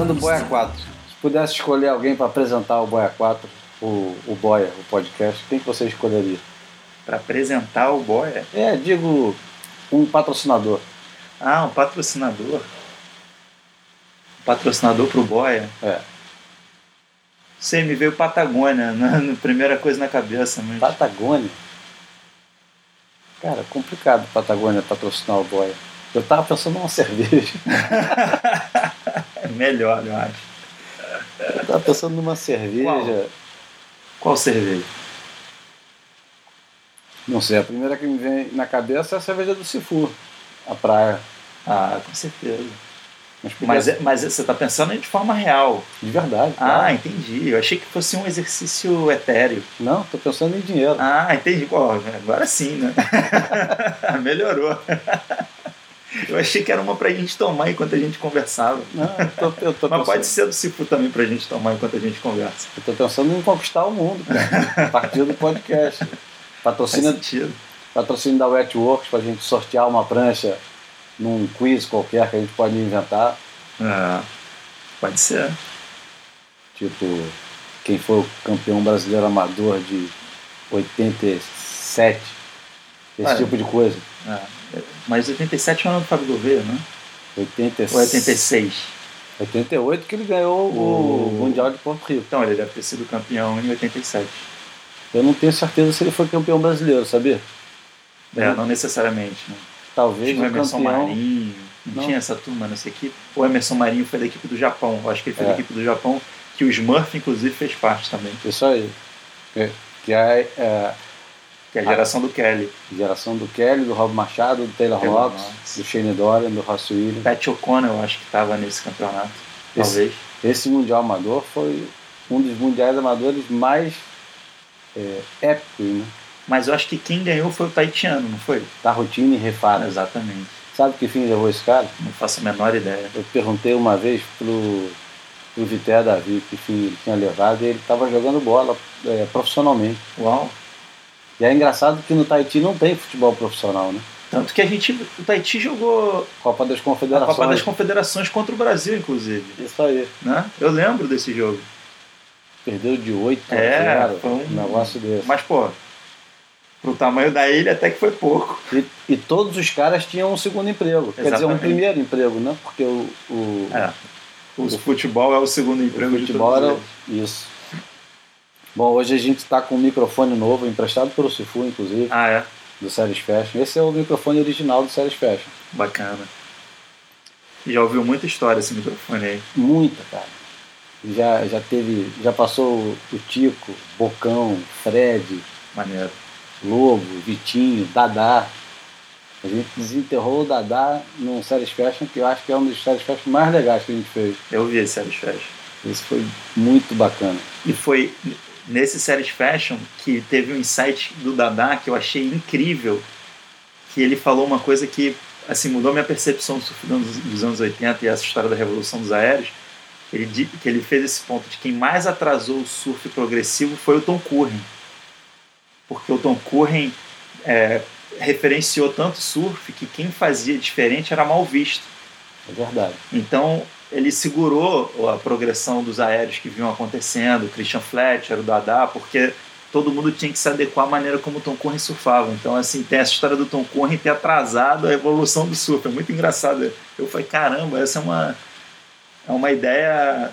começando o Boia 4. Se pudesse escolher alguém para apresentar o Boia 4, o, o Boia, o podcast, quem que você escolheria? Para apresentar o Boia? É, digo, um patrocinador. Ah, um patrocinador. Um patrocinador pro Boia? É. Sei, me veio Patagônia, na, primeira coisa na cabeça. Mas... Patagônia? Cara, complicado Patagônia patrocinar o Boia. Eu tava pensando numa cerveja. Melhor, eu acho. Eu tava pensando numa cerveja. Qual, Qual cerveja? Não sei, a primeira que me vem na cabeça é a cerveja do Sifu, a praia. Ah, com certeza. Mas, mas, é, mas você está pensando de forma real. De verdade. Ah, claro. entendi. Eu achei que fosse um exercício etéreo. Não, estou pensando em dinheiro. Ah, entendi. Pô, agora sim, né? Melhorou. Eu achei que era uma pra gente tomar enquanto a gente conversava. Não, eu tô, eu tô Mas pode ser do Cifu também pra gente tomar enquanto a gente conversa. Eu tô pensando em conquistar o mundo, cara. A partir do podcast. Patrocínio, patrocínio da Wetworks pra gente sortear uma prancha num quiz qualquer que a gente pode inventar. É, pode ser. Tipo, quem foi o campeão brasileiro amador de 87. Esse tipo de coisa. É. Mas 87 é o ano do Fábio Gouveia, né? 86. Ou 86? 88 que ele ganhou o, o Mundial de Porto Rico. Então, ele deve ter sido campeão em 87. Eu não tenho certeza se ele foi campeão brasileiro, sabia? É, não necessariamente. Né? Talvez tinha o Emerson campeão... Marinho, não, não, tinha essa turma nessa equipe. O Emerson Marinho foi da equipe do Japão, eu acho que ele foi é. da equipe do Japão, que o Smurf, inclusive, fez parte também. Isso aí. É, que é, é que é a geração do Kelly. Geração do Kelly, do Rob Machado, do Taylor, Hawks, do Shane Dorian, do Ross Williams. Pat O'Connor, eu acho que estava nesse campeonato. Esse, talvez. Esse Mundial Amador foi um dos mundiais amadores mais é, épicos, né? Mas eu acho que quem ganhou foi o Taitiano, não foi? Tarrutini Refara. Exatamente. Sabe que fim levou esse cara? Não faço a menor ideia. Eu perguntei uma vez pro, pro Viter Davi que fim ele tinha levado e ele estava jogando bola é, profissionalmente. Uau! E é engraçado que no Tahiti não tem futebol profissional, né? Tanto que a gente, o Tahiti jogou Copa das Confederações. A Copa das Confederações contra o Brasil, inclusive. Isso aí. Né? Eu lembro desse jogo. Perdeu de 8 a é, 0, um negócio desse. Mas, pô, pro tamanho da ilha até que foi pouco. E, e todos os caras tinham um segundo emprego. Exatamente. Quer dizer, um primeiro emprego, né? Porque o. o é. O, o futebol é o segundo emprego o futebol de todos era, Isso. Bom, hoje a gente está com um microfone novo, emprestado pelo Cifu, inclusive. Ah, é? Do Series Fashion. Esse é o microfone original do Series Fashion. Bacana. Já ouviu muita história esse microfone aí? Muita, cara. Já, já teve. Já passou o Tico, Bocão, Fred. Maneiro. Lobo, Vitinho, Dadá. A gente desenterrou o Dadá num Series Fashion que eu acho que é um dos Series Fashion mais legais que a gente fez. Eu vi esse Series Fashion. Esse foi muito bacana. E foi nesse Series Fashion que teve um insight do Dada que eu achei incrível, que ele falou uma coisa que assim mudou minha percepção do surf dos anos 80 e essa história da revolução dos aéreos. Ele, que ele fez esse ponto de quem mais atrasou o surf progressivo foi o Tom Curren. Porque o Tom Curren é, referenciou tanto surf que quem fazia diferente era mal visto. É verdade. Então ele segurou a progressão dos aéreos que vinham acontecendo, o Christian Fletcher, o Dada, porque todo mundo tinha que se adequar à maneira como o Tom Curren surfava. Então, assim, tem essa história do Tom Curren ter atrasado a evolução do surf. É muito engraçado. Eu falei, caramba, essa é uma, é uma ideia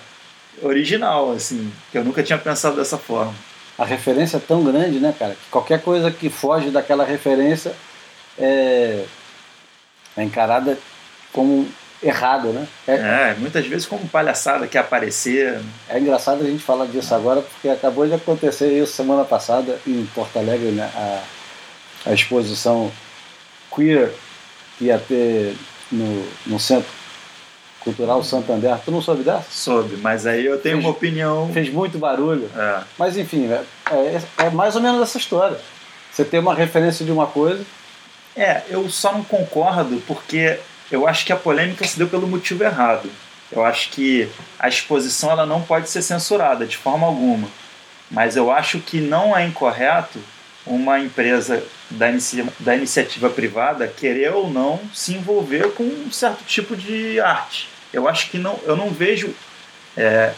original, assim, que eu nunca tinha pensado dessa forma. A referência é tão grande, né, cara, que qualquer coisa que foge daquela referência é, é encarada como errado, né? É, é, muitas vezes como palhaçada que aparecer. É engraçado a gente falar disso agora, porque acabou de acontecer isso semana passada em Porto Alegre, né? A, a exposição queer que ia ter no, no Centro Cultural Santander. Tu não soube dessa? Soube, mas aí eu tenho fez, uma opinião. Fez muito barulho. É. Mas enfim, é, é, é mais ou menos essa história. Você tem uma referência de uma coisa. É, eu só não concordo porque eu acho que a polêmica se deu pelo motivo errado. Eu acho que a exposição ela não pode ser censurada de forma alguma. Mas eu acho que não é incorreto uma empresa da, da iniciativa privada querer ou não se envolver com um certo tipo de arte. eu acho que não, eu não vejo é,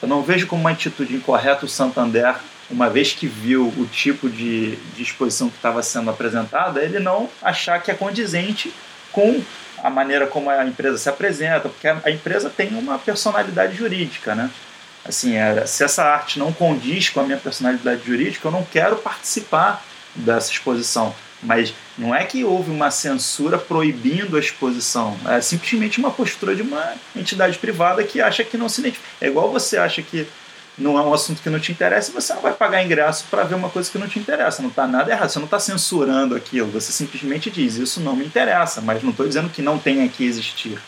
eu não vejo como uma atitude incorreta o Santander, uma vez que viu o tipo de, de exposição que estava sendo apresentada, ele não achar que é condizente com a maneira como a empresa se apresenta, porque a, empresa tem uma personalidade jurídica, né? Assim, é, se essa arte não condiz com a minha personalidade jurídica, eu não quero participar dessa exposição. Mas não é que houve uma censura proibindo a exposição, é simplesmente uma postura de uma entidade privada que acha que não se identifica. É igual você acha que não é um assunto que não te interessa, você não vai pagar ingresso para ver uma coisa que não te interessa. Não está nada errado, você não está censurando aquilo, você simplesmente diz: Isso não me interessa, mas não estou dizendo que não tenha que existir.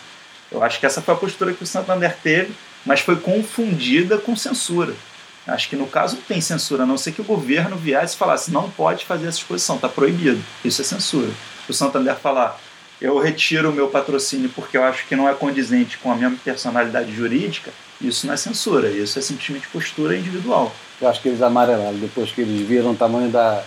Eu acho que essa foi a postura que o Santander teve, mas foi confundida com censura. Acho que no caso não tem censura, a não ser que o governo viesse e falasse: não pode fazer essa exposição, está proibido. Isso é censura. O Santander falar: eu retiro o meu patrocínio porque eu acho que não é condizente com a minha personalidade jurídica, isso não é censura, isso é simplesmente postura individual. Eu acho que eles amarelaram depois que eles viram o tamanho da,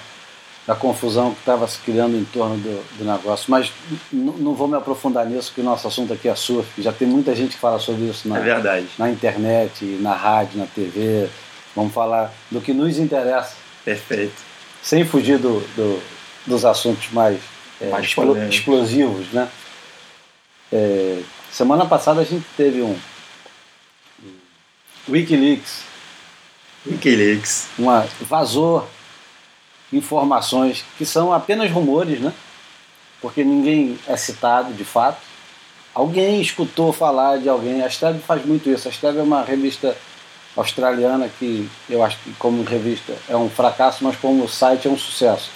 da confusão que estava se criando em torno do, do negócio. Mas não vou me aprofundar nisso, porque o nosso assunto aqui é surf. Já tem muita gente que fala sobre isso na, é na internet, na rádio, na TV. Vamos falar do que nos interessa. Perfeito. Sem fugir do, do dos assuntos mais, é, mais explosivos, né? É, semana passada a gente teve um Wikileaks. Wikileaks. Uma, vazou informações que são apenas rumores, né? Porque ninguém é citado de fato. Alguém escutou falar de alguém. A Steb faz muito isso. A Steb é uma revista australiana que eu acho que como revista é um fracasso, mas como site é um sucesso.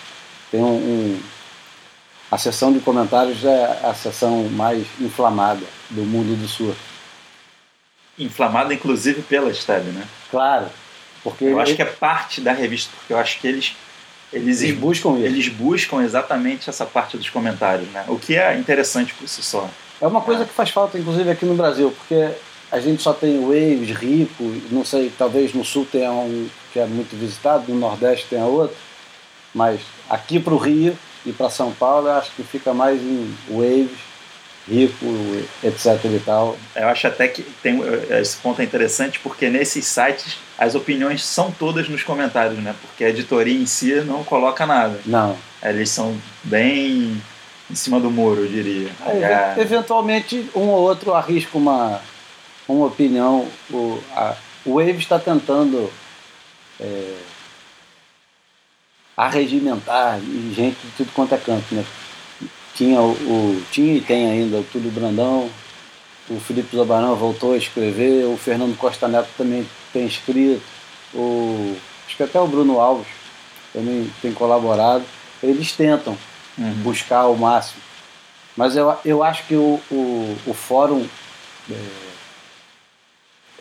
Tem um, um a seção de comentários é a seção mais inflamada do mundo do surf. Inflamada inclusive pela Stab, né? Claro. Porque eu ele... acho que é parte da revista, porque eu acho que eles eles, eles buscam isso. Eles buscam exatamente essa parte dos comentários, né? O que é interessante por si só. É uma coisa é. que faz falta, inclusive, aqui no Brasil, porque a gente só tem Waves, Rico, não sei, talvez no sul tenha um que é muito visitado, no Nordeste tenha outro, mas aqui para o Rio e para São Paulo eu acho que fica mais em Waves, Rico, etc e tal. Eu acho até que tem, esse ponto é interessante porque nesses sites as opiniões são todas nos comentários, né? Porque a editoria em si não coloca nada. Não. Eles são bem em cima do muro, eu diria. É, é... Eventualmente um ou outro arrisca uma uma opinião. O, a, o Wave está tentando é, arregimentar gente de tudo quanto é canto. Né? Tinha, o, o, tinha e tem ainda o Túlio Brandão, o Felipe Zobarão voltou a escrever, o Fernando Costa Neto também tem escrito, o, acho que até o Bruno Alves também tem colaborado. Eles tentam uhum. buscar o máximo. Mas eu, eu acho que o, o, o fórum. É,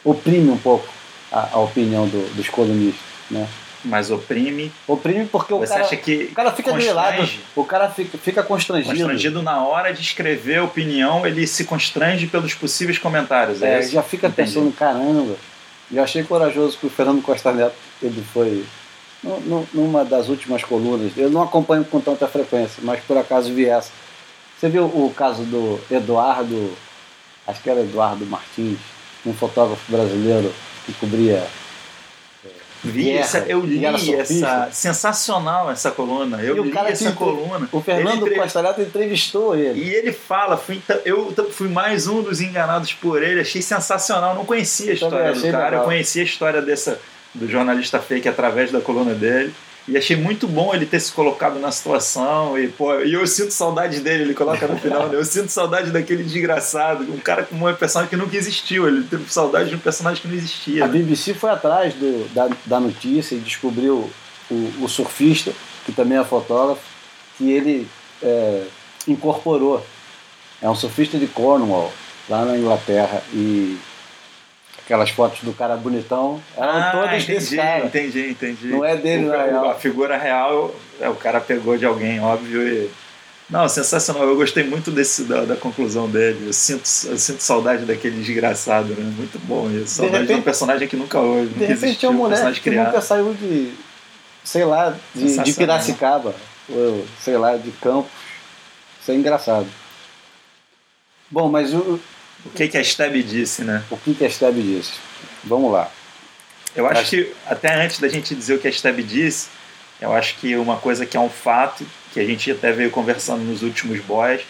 oprime um pouco a, a opinião do, dos colunistas, né? Mas oprime. Oprime porque o Você cara, acha que o cara fica grilado, o cara fica, fica constrangido. Constrangido na hora de escrever a opinião, ele se constrange pelos possíveis comentários. É, é já fica Entendi. pensando, caramba. Eu achei corajoso que o Fernando Costa Neto ele foi numa das últimas colunas. Eu não acompanho com tanta frequência, mas por acaso vi essa. Você viu o caso do Eduardo, acho que era Eduardo Martins, um fotógrafo brasileiro que cobria. Vi guerra, essa, eu li essa. Sensacional essa coluna. Eu li essa coluna. O Fernando ele, Costa Neto entrevistou ele. E ele fala, fui, eu fui mais um dos enganados por ele, achei sensacional. Não conhecia a história do cara, legal. eu conhecia a história dessa, do jornalista fake através da coluna dele. E achei muito bom ele ter se colocado na situação. E, pô, e eu sinto saudade dele, ele coloca no final, né? Eu sinto saudade daquele desgraçado, um cara com uma personagem que nunca existiu. Ele teve saudade de um personagem que não existia. A né? BBC foi atrás do, da, da notícia e descobriu o, o surfista, que também é fotógrafo, que ele é, incorporou. É um surfista de Cornwall, lá na Inglaterra. E aquelas fotos do cara bonitão, eram ah, todas entendi, desse cara. Entendi, entendi. Não é dele, o, na real. A figura real, é, o cara pegou de alguém, óbvio, e... Não, sensacional. Eu gostei muito desse, da, da conclusão dele. Eu sinto, eu sinto saudade daquele desgraçado, né? Muito bom isso. Saudade de, repente, de um personagem que nunca houve. De repente é um moleque que nunca saiu de, sei lá, de, de Piracicaba. Ou, sei lá, de Campos. Isso é engraçado. Bom, mas o, O que, que a Stab disse, né? O que, que a Stab disse? Vamos lá. Eu acho que, até antes da gente dizer o que a Stab disse, eu acho que uma coisa que é um fato, que a gente até veio conversando nos últimos boys,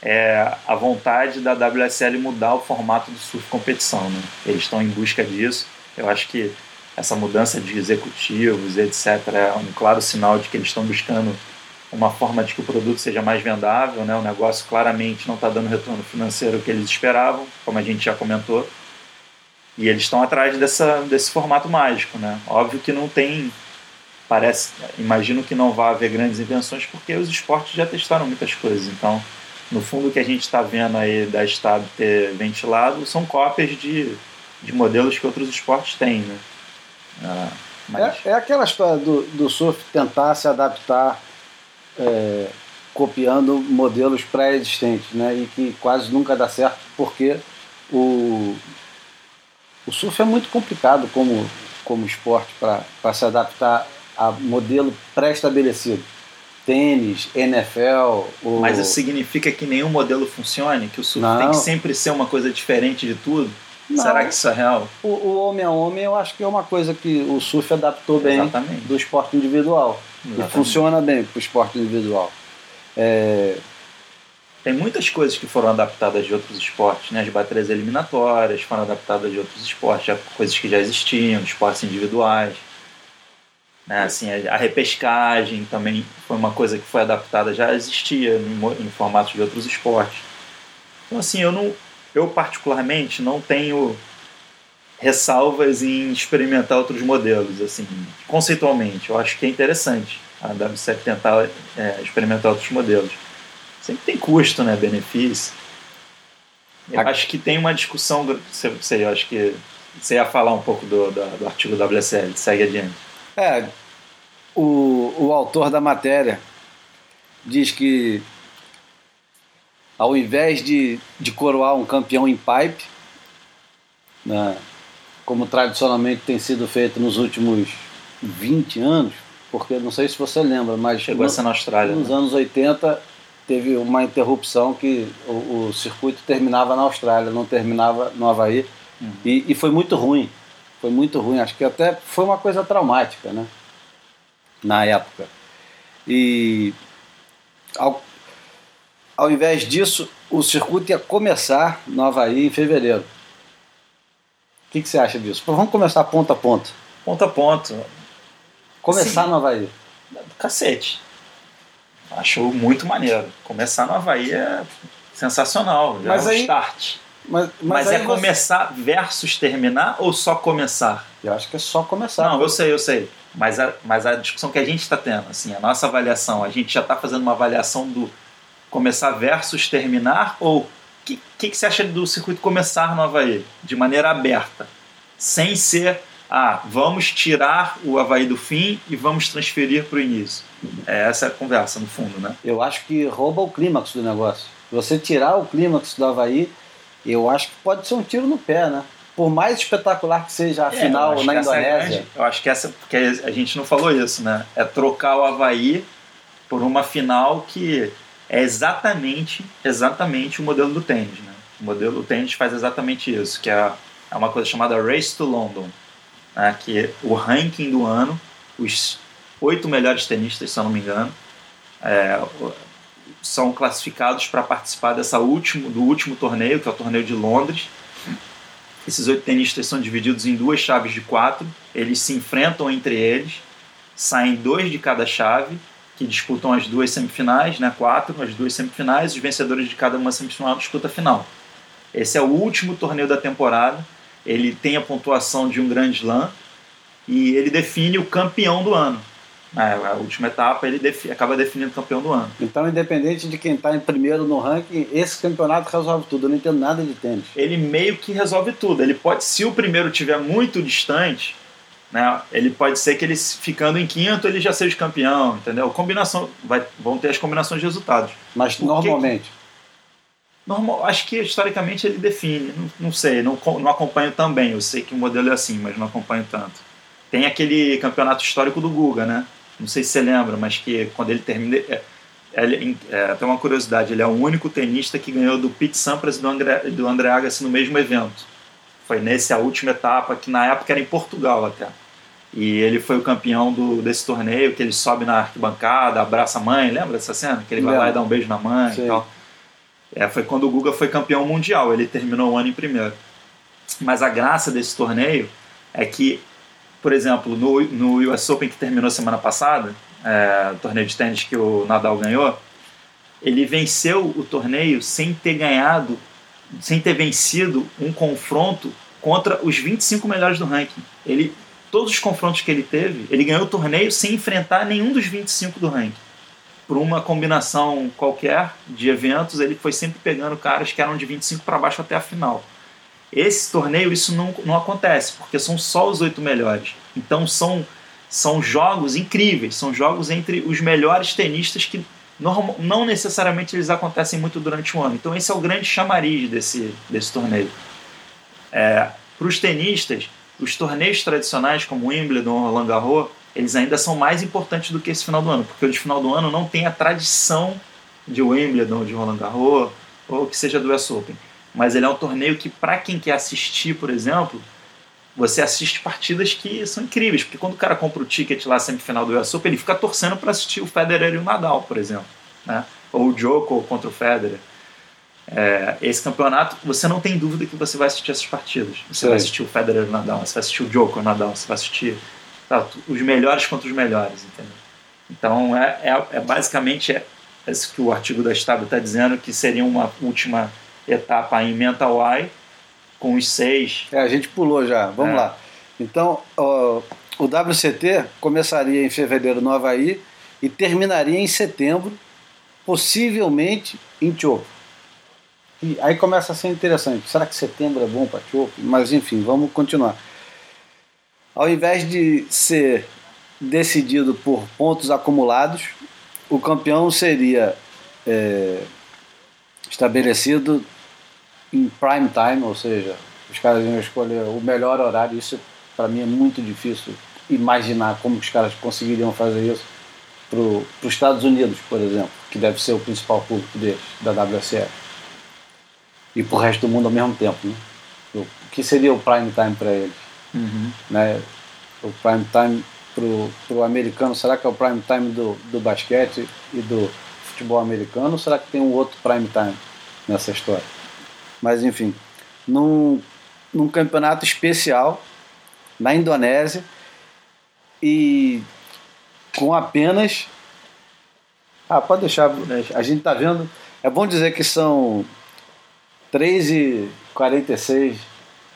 é a vontade da WSL mudar o formato do surf competição. Né? Eles estão em busca disso. Eu acho que essa mudança de executivos, etc., é um claro sinal de que eles estão buscando uma forma de que o produto seja mais vendável. Né? O negócio claramente não está dando retorno financeiro que eles esperavam, como a gente já comentou. E eles estão atrás dessa, desse formato mágico. Né? Óbvio que não tem parece, imagino que não vai haver grandes invenções porque os esportes já testaram muitas coisas. Então, no fundo, o que a gente está vendo aí da Estado ter ventilado são cópias de, de modelos que outros esportes têm, né? Ah, mas... é, é, aquela história do, do surf tentar se adaptar é, copiando modelos pré-existentes, né? E que quase nunca dá certo porque o, o surf é muito complicado como, como esporte para se adaptar a modelo pré-estabelecido tênis, NFL. O... Mas isso significa que nenhum modelo funcione? Que o surf Não. tem que sempre ser uma coisa diferente de tudo? Não. Será que isso é real? O, o, homem a homem eu acho que é uma coisa que o surf adaptou bem Exatamente. do esporte individual. Exatamente. E funciona bem para o esporte individual. É... Tem muitas coisas que foram adaptadas de outros esportes, né? As baterias eliminatórias foram adaptadas de outros esportes, coisas que já existiam, esportes individuais. Né? Assim, a, repescagem também foi uma coisa que foi adaptada, já existia em, em formatos de outros esportes. Então, assim, eu, não, eu particularmente não tenho ressalvas em experimentar outros modelos, assim, conceitualmente. Eu acho que é interessante a WSEC tentar é, experimentar outros modelos. Sempre tem custo, né, benefício. Eu acho que tem uma discussão, sei, eu acho que você ia falar um pouco do, do, do artigo WSL, segue adiante. É, o, o autor da matéria diz que ao invés de, de coroar um campeão em pipe, né, como tradicionalmente tem sido feito nos últimos 20 anos, porque não sei se você lembra, mas chegou no, a ser na Austrália. Nos né? anos 80 teve uma interrupção que o, o, circuito terminava na Austrália, não terminava no Havaí, uhum. e, e foi muito ruim. Foi muito ruim, acho que até foi uma coisa traumática, né? na época. E ao, ao invés disso, o circuito ia começar no Havaí em fevereiro. O que, que você acha disso? Vamos começar ponto a ponto. Ponto a ponto. Começar Sim. no Havaí. Cacete. Acho muito maneiro. Começar no Havaí é sensacional. Já Mas é um aí, start. Mas, mas, mas é começar você... versus terminar ou só começar? Eu acho que é só começar. Não, eu sei, eu sei. Mas a, mas a discussão que a gente está tendo, assim, a nossa avaliação, a gente já está fazendo uma avaliação do começar versus terminar ou o que, que, que, você acha do circuito começar no Havaí? De maneira aberta, sem ser, ah, vamos tirar o Havaí do fim e vamos transferir para o início. É essa a conversa, no fundo, né? Eu acho que rouba o clímax do negócio. Você tirar o clímax do Havaí, eu acho que pode ser um tiro no pé, né? por mais espetacular que seja a é, final na é Indonésia. É eu acho que essa, porque a gente não falou isso, né? É trocar o Havaí por uma final que é exatamente, exatamente o modelo do tênis, né? O modelo do tênis faz exatamente isso, que é, é uma coisa chamada Race to London, né? que o ranking do ano, os oito melhores tenistas, se eu não me engano, é, são classificados para participar dessa último, do último torneio, que é o torneio de Londres, esses oito tenistas são divididos em duas chaves de quatro, eles se enfrentam entre eles, saem dois de cada chave, que disputam as duas semifinais, né, quatro, as duas semifinais, os vencedores de cada uma semifinal disputam a final. Esse é o último torneio da temporada, ele tem a pontuação de um grande slam e ele define o campeão do ano. É, a última etapa ele defi acaba definindo o campeão do ano. Então, independente de quem está em primeiro no ranking, esse campeonato resolve tudo. Eu não entendo nada de tênis. Ele meio que resolve tudo. Ele pode, se o primeiro tiver muito distante, né, ele pode ser que ele ficando em quinto ele já seja campeão, entendeu? Combinação, vai, vão ter as combinações de resultados. Mas normalmente. Normal, acho que historicamente ele define. Não, não sei, não, não acompanho também. Eu sei que o modelo é assim, mas não acompanho tanto. Tem aquele campeonato histórico do Guga, né? não sei se você lembra, mas que quando ele termina. É, ele, é, tem uma curiosidade, ele é o único tenista que ganhou do Pete Sampras e do André, do André Agassi no mesmo evento. Foi nesse a última etapa, que na época era em Portugal até. E ele foi o campeão do, desse torneio, que ele sobe na arquibancada, abraça a mãe, lembra dessa cena? Que ele vai lá e dá um beijo na mãe Sim. e tal. É, foi quando o Guga foi campeão mundial, ele terminou o ano em primeiro. Mas a graça desse torneio é que, por exemplo, no, no US Open que terminou semana passada, é, o torneio de tênis que o Nadal ganhou, ele venceu o torneio sem ter ganhado, sem ter vencido um confronto contra os 25 melhores do ranking. Ele, todos os confrontos que ele teve, ele ganhou o torneio sem enfrentar nenhum dos 25 do ranking. Por uma combinação qualquer de eventos, ele foi sempre pegando caras que eram de 25 para baixo até a final. Esse torneio, isso não, não acontece, porque são só os oito melhores. Então são são jogos incríveis, são jogos entre os melhores tenistas que não, não necessariamente eles acontecem muito durante o ano. Então esse é o grande chamariz desse, desse torneio. É, Para os tenistas, os torneios tradicionais como Wimbledon, Roland Garros, eles ainda são mais importantes do que esse final do ano, porque o de final do ano não tem a tradição de Wimbledon, de Roland Garros, ou que seja do US Open. Mas ele é um torneio que, para quem quer assistir, por exemplo, você assiste partidas que são incríveis, porque quando o cara compra o ticket lá semifinal do US Open, ele fica torcendo para assistir o Federer e o Nadal, por exemplo, né? ou o Djokovic contra o Federer. É, esse campeonato, você não tem dúvida que você vai assistir essas partidas. Você Sim. vai assistir o Federer e o Nadal, você vai assistir o Djokovic e o Nadal, você vai assistir tá, os melhores contra os melhores, entendeu? Então, é, é, é basicamente é, isso que o artigo da Estado está dizendo, que seria uma última etapa em Mental Eye, com os seis. É, a gente pulou já. Vamos é. lá. Então, ó, o WCT começaria em fevereiro no Havaí e terminaria em setembro, possivelmente em Chopo. E aí começa a ser interessante. Será que setembro é bom para Chopo? Mas enfim, vamos continuar. Ao invés de ser decidido por pontos acumulados, o campeão seria é, estabelecido em prime time, ou seja, os caras iam escolher o melhor horário. Isso para mim é muito difícil imaginar como os caras conseguiriam fazer isso para os Estados Unidos, por exemplo, que deve ser o principal público deles, da WSL. E para o resto do mundo ao mesmo tempo. Né? O que seria o prime time para eles? Uhum. Né? O prime time para o americano, será que é o prime time do, do basquete e do futebol americano ou será que tem um outro prime time nessa história? Mas enfim, num, num campeonato especial na Indonésia e com apenas. Ah, pode deixar, a gente está vendo. É bom dizer que são 3h46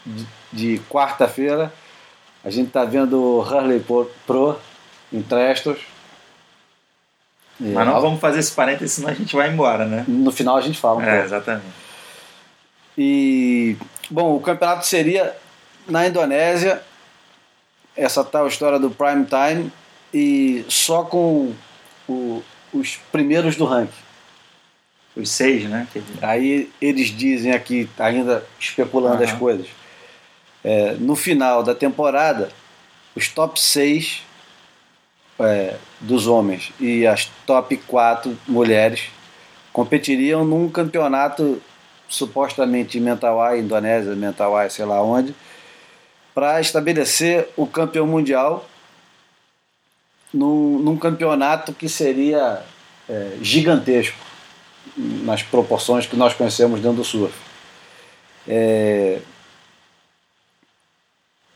de, de quarta-feira. A gente está vendo o Hurley Pro em Trestos. Mas não vamos fazer esse parênteses, senão a gente vai embora, né? No final a gente fala um é, pouco. Exatamente. E, bom, o campeonato seria na Indonésia, essa tal história do prime time, e só com o, os primeiros do ranking. Os seis, né? Aí eles dizem aqui, ainda especulando uhum. as coisas, é, no final da temporada, os top 6 é, dos homens e as top 4 mulheres competiriam num campeonato supostamente em Mentawai, Indonésia, Mentawai, sei lá onde, para estabelecer o campeão mundial num, num campeonato que seria é, gigantesco nas proporções que nós conhecemos dentro do surf. É...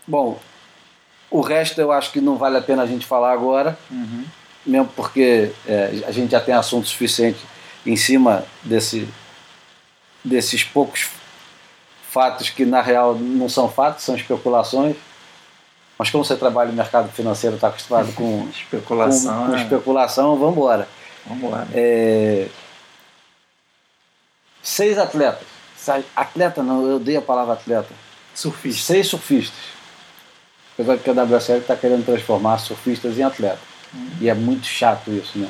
Bom, o resto eu acho que não vale a pena a gente falar agora, uhum. mesmo porque é, a gente já tem assunto suficiente em cima desse, desses poucos fatos que na real não são fatos, são especulações. Mas como você trabalha no mercado financeiro, está acostumado com especulação, com, com é. especulação, vamos embora. Vamos. É... Seis atletas. Atleta não, eu odeio a palavra atleta. Surfistas. Seis surfistas. Apesar que a WSL está querendo transformar surfistas em atletas. Hum. E é muito chato isso, né?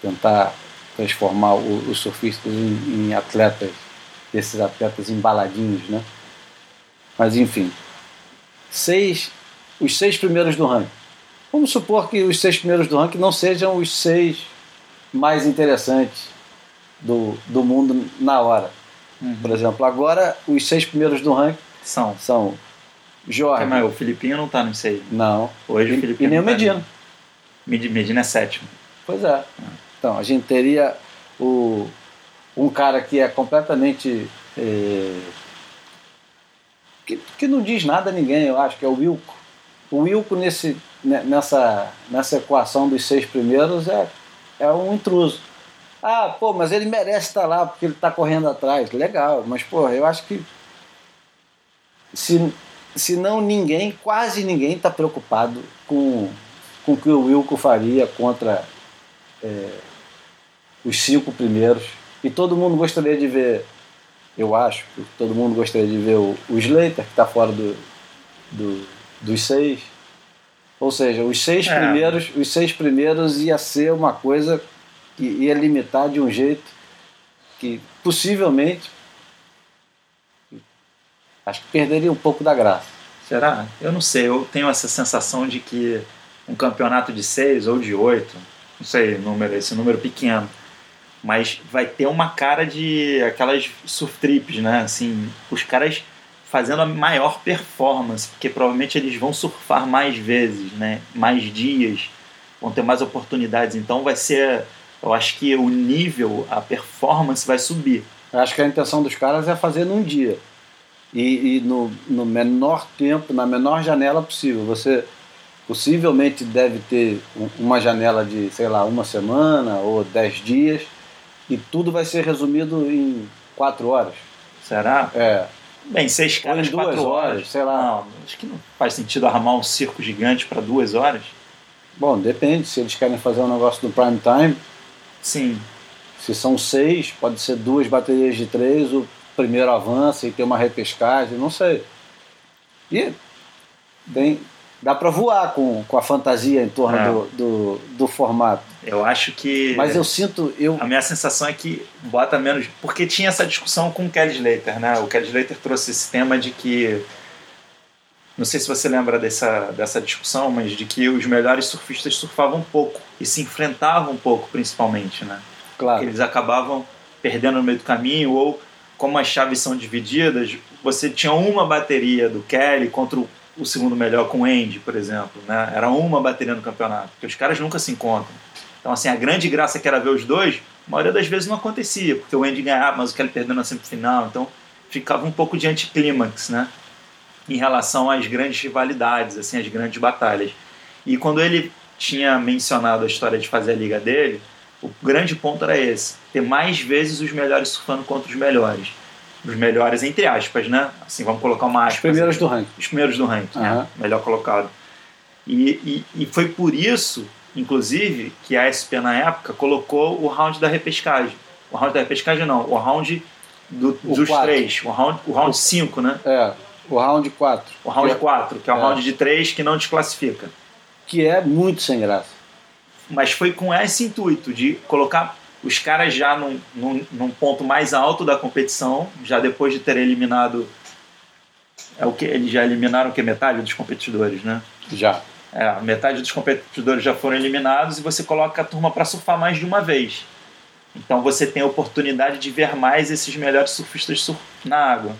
Tentar transformar os surfistas em, em atletas desses atletas embaladinhos, né? Mas enfim, seis, os seis primeiros do ranking. Vamos supor que os seis primeiros do ranking não sejam os seis mais interessantes do, do mundo na hora. Uhum. Por exemplo, agora os seis primeiros do ranking São. são Jorge. Mas o Filipinho não tá no seis. Não. Hoje o E, Filipinho e nem o tá. Medina. Med- Medina é sétimo. Pois é. Então, a gente teria o, um cara que é completamente. eh, que, que não diz nada a ninguém, eu acho, que é o Wilco. O Wilco, nesse, ne- nessa, nessa equação dos seis primeiros, é, é um intruso. Ah, pô, mas ele merece estar lá porque ele está correndo atrás. Legal, mas, pô, eu acho que. Se, se não ninguém, quase ninguém está preocupado com, com o que o Wilco faria contra é, os cinco primeiros. E todo mundo gostaria de ver, eu acho, que todo mundo gostaria de ver o, o Slater, que está fora do, do- dos seis. Ou seja, os seis É. primeiros, os seis primeiros ia ser uma coisa que ia limitar de um jeito que possivelmente acho que perderia um pouco da graça. Será? Eu não sei. Eu tenho essa sensação de que um campeonato de seis ou de oito, não sei número, esse número pequeno, mas vai ter uma cara de aquelas surf trips, né? Assim, os caras fazendo a maior performance, porque provavelmente eles vão surfar mais vezes, né? Mais dias, vão ter mais oportunidades. Então vai ser, eu acho que o nível, a performance vai subir. Eu acho que a intenção dos caras é fazer num dia. E, e no, no menor tempo, na menor janela possível. Você possivelmente deve ter um- uma janela de, sei lá, uma semana ou dez dias. E tudo vai ser resumido em quatro horas. Será? É, Bem, seis caras, duas quatro horas. horas, sei lá. Não, acho que não faz sentido armar um circo gigante para duas horas. bom, depende. Se eles querem fazer um negócio do prime time, Sim, se são seis, pode ser duas baterias de três, o primeiro avança e tem uma repescagem, não sei. E tem, dá para voar com, com a fantasia em torno É. do, do, do formato. Eu acho que. Mas eu sinto, eu, A minha sensação é que bota menos. Porque tinha essa discussão com o Kelly Slater, né? O Kelly Slater trouxe esse tema de que. Não sei se você lembra dessa, dessa discussão, mas de que os melhores surfistas surfavam pouco e se enfrentavam pouco, principalmente, né? claro, eles acabavam perdendo no meio do caminho ou como as chaves são divididas, você tinha uma bateria do Kelly contra o, o segundo melhor com o Andy, por exemplo, né? Era uma bateria no campeonato, porque os caras nunca se encontram. Então, assim, a grande graça que era ver os dois, a maioria das vezes não acontecia, porque o Andy ganhava, mas o Kelly perdendo na semifinal, então ficava um pouco de anticlímax, né? Em relação às grandes rivalidades, assim, às grandes batalhas. E quando ele tinha mencionado a história de fazer a liga dele, o grande ponto era esse: ter mais vezes os melhores surfando contra os melhores. Os melhores, entre aspas, né? Assim, vamos colocar uma aspas. os primeiros do ranking. Os primeiros do ranking, né? Aham. Melhor colocado. E, e, e foi por isso, inclusive, que a SP na época colocou o round da repescagem. O round da repescagem não, o round do- O dos quatro. três. O round 5, o round cinco, né? É, o round 4. O round que, 4, que é o É. round de três que não desclassifica. que é muito sem graça. mas foi com esse intuito de colocar os caras já num, num, num ponto mais alto da competição, já depois de ter eliminado. É o que eles já eliminaram o que metade dos competidores, né? Já. É, metade dos competidores já foram eliminados e você coloca a turma para surfar mais de uma vez. Então você tem a oportunidade de ver mais esses melhores surfistas sur na água,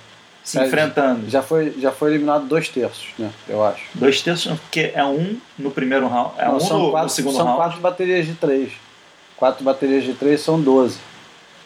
se É, enfrentando. Já foi, já foi eliminado dois terços, né? Eu acho. Dois terços, não, porque é um no primeiro round, é Não, um são no, quatro, no segundo são round. quatro baterias de três. Quatro baterias de três são 12.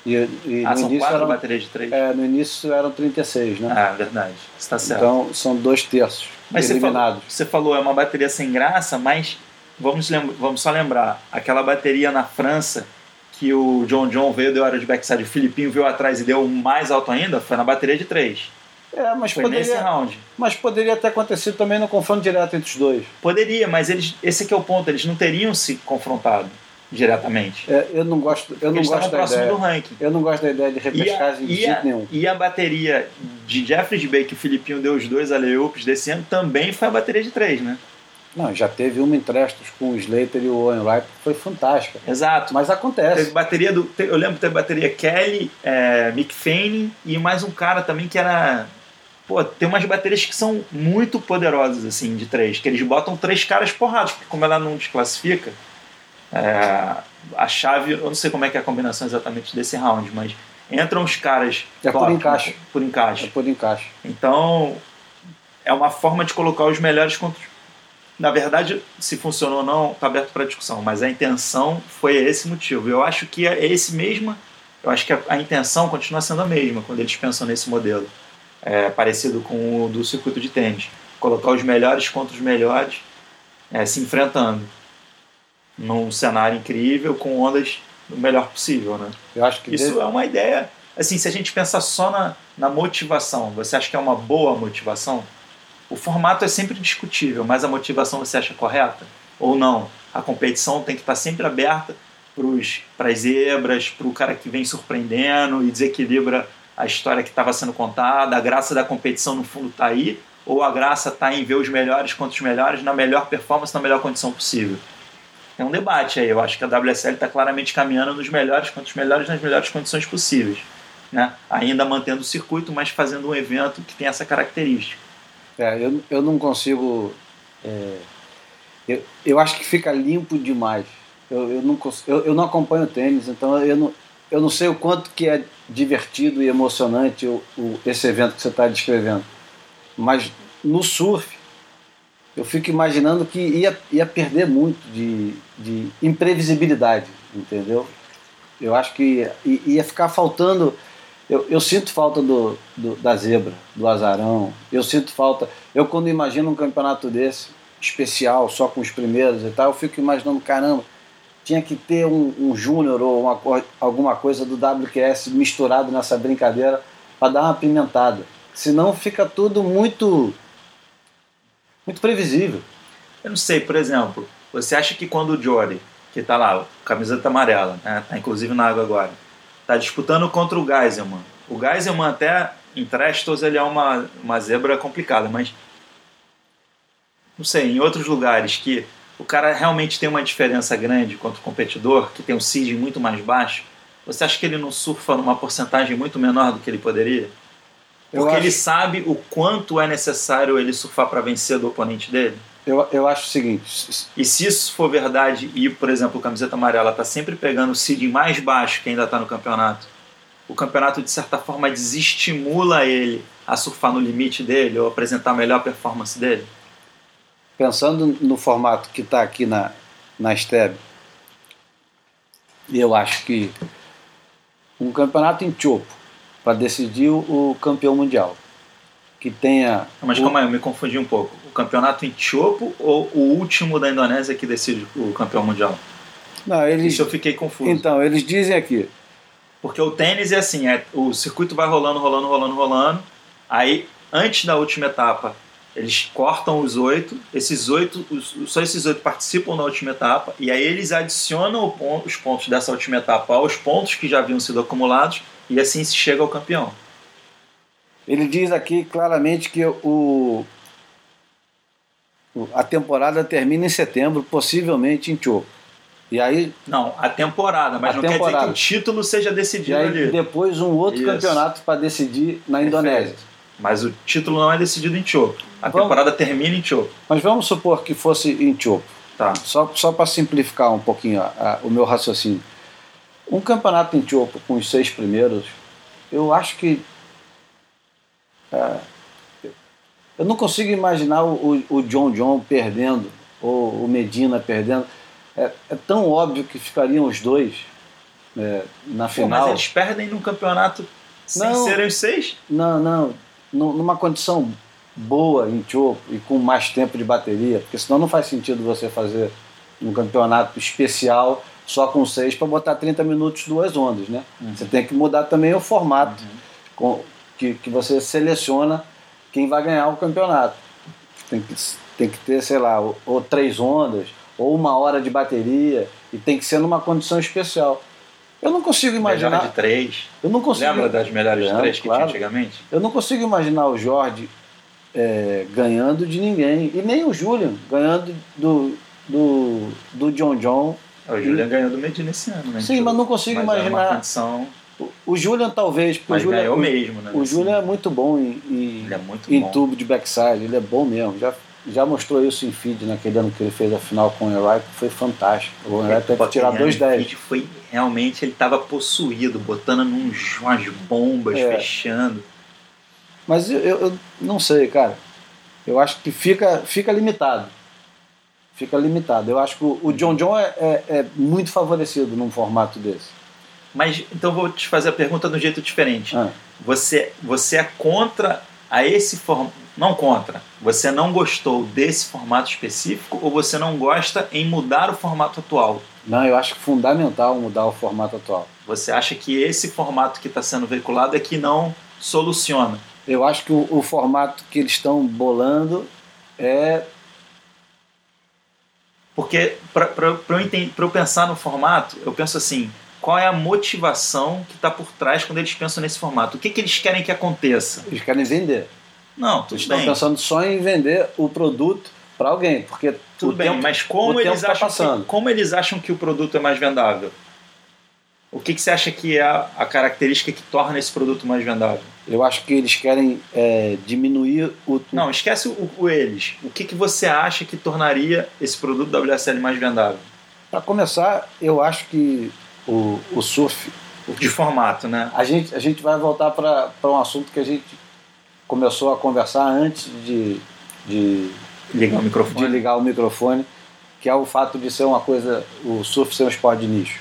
E, e Ah, no, são início quatro eram, baterias de três? é, no início eram 36, né? Ah, verdade. Está certo. então são dois terços Mas você falou, você falou, é uma bateria sem graça, mas vamos, lem- vamos só lembrar, aquela bateria na França que o John John veio, deu área de backside, o Filipinho veio atrás e deu mais alto ainda, foi na bateria de três. É, mas Foi nesse poderia, round. mas poderia ter acontecido também no confronto direto entre os dois. Poderia, mas eles, esse aqui é o ponto, eles não teriam se confrontado diretamente. É, eu não gosto, eu não eles gosto da ideia. do ranking. Eu não gosto da ideia de repescagem de jeito nenhum. e a bateria de Jeffrey Bay, que o Filipinho deu os dois alley-oops desse ano, também foi a bateria de três, né? Não, já teve uma em Trestos com o Slater e o Owen Wright, que foi fantástica. Exato. Mas Teve acontece. bateria do. Eu lembro que teve bateria Kelly, é, Mick Fanning e mais um cara também que era. Pô, tem umas baterias que são muito poderosas, assim, de três, que eles botam três caras porrados, porque como ela não desclassifica, É, a chave, eu não sei como é que é a combinação exatamente desse round, mas entram os caras. É top, por encaixe. Por encaixe. É por encaixe. Então, é uma forma de colocar os melhores contra. Na verdade, se funcionou ou não, está aberto para discussão, mas a intenção foi esse motivo. Eu acho que é esse mesmo. Eu acho que a, a intenção continua sendo a mesma quando eles pensam nesse modelo. É, parecido com o do circuito de tênis. Colocar os melhores contra os melhores é, se enfrentando num cenário incrível com ondas o melhor possível, né? Eu acho que isso deve... é uma ideia. Assim, se a gente pensar só na, na motivação, você acha que é uma boa motivação? O formato é sempre discutível, mas a motivação você acha correta ou não? A competição tem que estar sempre aberta para as zebras, para o cara que vem surpreendendo e desequilibra a história que estava sendo contada. A graça da competição no fundo está aí, ou a graça está em ver os melhores contra os melhores na melhor performance, na melhor condição possível é um debate aí. Eu acho que a WSL está claramente caminhando nos melhores contra os melhores nas melhores condições possíveis. Né? Ainda mantendo o circuito, mas fazendo um evento que tem essa característica. É, eu, eu não consigo. É, eu, eu acho que fica limpo demais. Eu, eu, não, eu, eu não acompanho tênis, então eu não, eu não sei o quanto que é divertido e emocionante o, o esse evento que você está descrevendo. Mas no surf, eu fico imaginando que ia, ia perder muito de, de imprevisibilidade, entendeu? Eu acho que ia ficar faltando. Eu, eu sinto falta do, do, da zebra, do azarão. Eu sinto falta. Eu, quando imagino um campeonato desse, especial, só com os primeiros e tal, eu fico imaginando: caramba, tinha que ter um, um júnior ou uma, alguma coisa do WQS misturado nessa brincadeira para dar uma pimentada. Senão fica tudo muito muito previsível. Eu não sei, por exemplo, você acha que quando o Jory, que está lá, camiseta amarela, né, tá inclusive na água agora, está disputando contra o Geiselman. O Geiselman até em Trestos ele é uma, uma zebra complicada, mas não sei, em outros lugares que o cara realmente tem uma diferença grande contra o competidor, que tem um seed muito mais baixo, você acha que ele não surfa numa porcentagem muito menor do que ele poderia? Porque acho... ele sabe o quanto é necessário ele surfar para vencer do oponente dele? Eu, eu acho o seguinte. E se isso for verdade, e por exemplo, o camiseta amarela está sempre pegando o seeding mais baixo que ainda está no campeonato, o campeonato de certa forma desestimula ele a surfar no limite dele ou apresentar a melhor performance dele? Pensando no formato que está aqui na, na STEB, eu acho que um campeonato em Chopo para decidir o campeão mundial. Que tenha. Mas o... calma aí, eu me confundi um pouco. O campeonato em Chopo ou o último da Indonésia que decide o campeão mundial? Não, eles... Isso eu fiquei confuso. Então, eles dizem aqui. Porque o tênis é assim, é, o circuito vai rolando, rolando, rolando, rolando. Aí, antes da última etapa, eles cortam os oito, esses oito, só esses oito participam da última etapa, e aí eles adicionam os pontos dessa última etapa aos pontos que já haviam sido acumulados, e assim se chega ao campeão. Ele diz aqui claramente que o, a temporada termina em setembro, possivelmente em Chopo. E aí. Não, a temporada, mas não temporada. quer dizer que o título seja decidido aí, ali. Depois um outro Isso. campeonato para decidir na Indonésia. Mas o título não é decidido em Chopo. A vamos, temporada termina em Chopo. Mas vamos supor que fosse em Chopo. Tá. Só, só para simplificar um pouquinho a, a, o meu raciocínio. Um campeonato em Chopo com os seis primeiros, eu acho que. É, eu não consigo imaginar o, o, John John perdendo, ou o Medina perdendo. É, é tão óbvio que ficariam os dois é, na Pô, final. Mas eles perdem no campeonato sem não, serem os seis? Não, não. Numa condição boa em Chopo e com mais tempo de bateria, porque senão não faz sentido você fazer um campeonato especial só com seis para botar 30 minutos duas ondas, né? Uhum. Você tem que mudar também o formato uhum. com, que, que você seleciona quem vai ganhar o campeonato. Tem que, tem que ter, sei lá, ou, ou três ondas, ou uma hora de bateria, e tem que ser numa condição especial. Eu não consigo imaginar. Melhor de três. Eu não consigo. Lembra das melhores de três que claro. tinha antigamente? Eu não consigo imaginar o Jorge é, ganhando de ninguém. E nem o Julian ganhando do, do, do John John o Julian ganhou do Medina esse ano, né? Sim, mas não consigo mas imaginar. É uma condição... O Julian talvez. Mas o Julian, ganhou mesmo, né? O Julian é muito bom em, em, é muito em bom. tubo de backside, ele é bom mesmo. Já, já mostrou isso em feed naquele ano que ele fez a final com o que foi fantástico. O Erai teve que tirar dois 10. foi realmente ele estava possuído, botando uns, umas bombas, é. fechando. Mas eu, eu, não sei, cara. Eu acho que fica, fica limitado. Fica limitado. Eu acho que o, John John é, é, é muito favorecido num formato desse. Mas então vou te fazer a pergunta de um jeito diferente. Ah. Você, você é contra a esse formato? Não contra. Você não gostou desse formato específico ou você não gosta em mudar o formato atual? Não, eu acho fundamental mudar o formato atual. Você acha que esse formato que está sendo veiculado é que não soluciona? Eu acho que o, o formato que eles estão bolando é. Porque, para eu, eu pensar no formato, eu penso assim: qual é a motivação que está por trás quando eles pensam nesse formato? O que, que eles querem que aconteça? Eles querem vender. Não, tudo eles bem. Estão pensando só em vender o produto para alguém, porque tudo bem. Tempo, mas como eles tá acham que, como eles acham que o produto é mais vendável? O que, que você acha que é a, a característica que torna esse produto mais vendável? Eu acho que eles querem é, diminuir o. Não, esquece o, o, eles. O que, que você acha que tornaria esse produto WSL mais vendável? Para começar, eu acho que o, o surf. De formato, né? A gente, a gente vai voltar para um assunto que a gente começou a conversar antes de, de ligar o microfone. De ligar o microfone, que é o fato de ser uma coisa, o surf ser um esporte de nicho.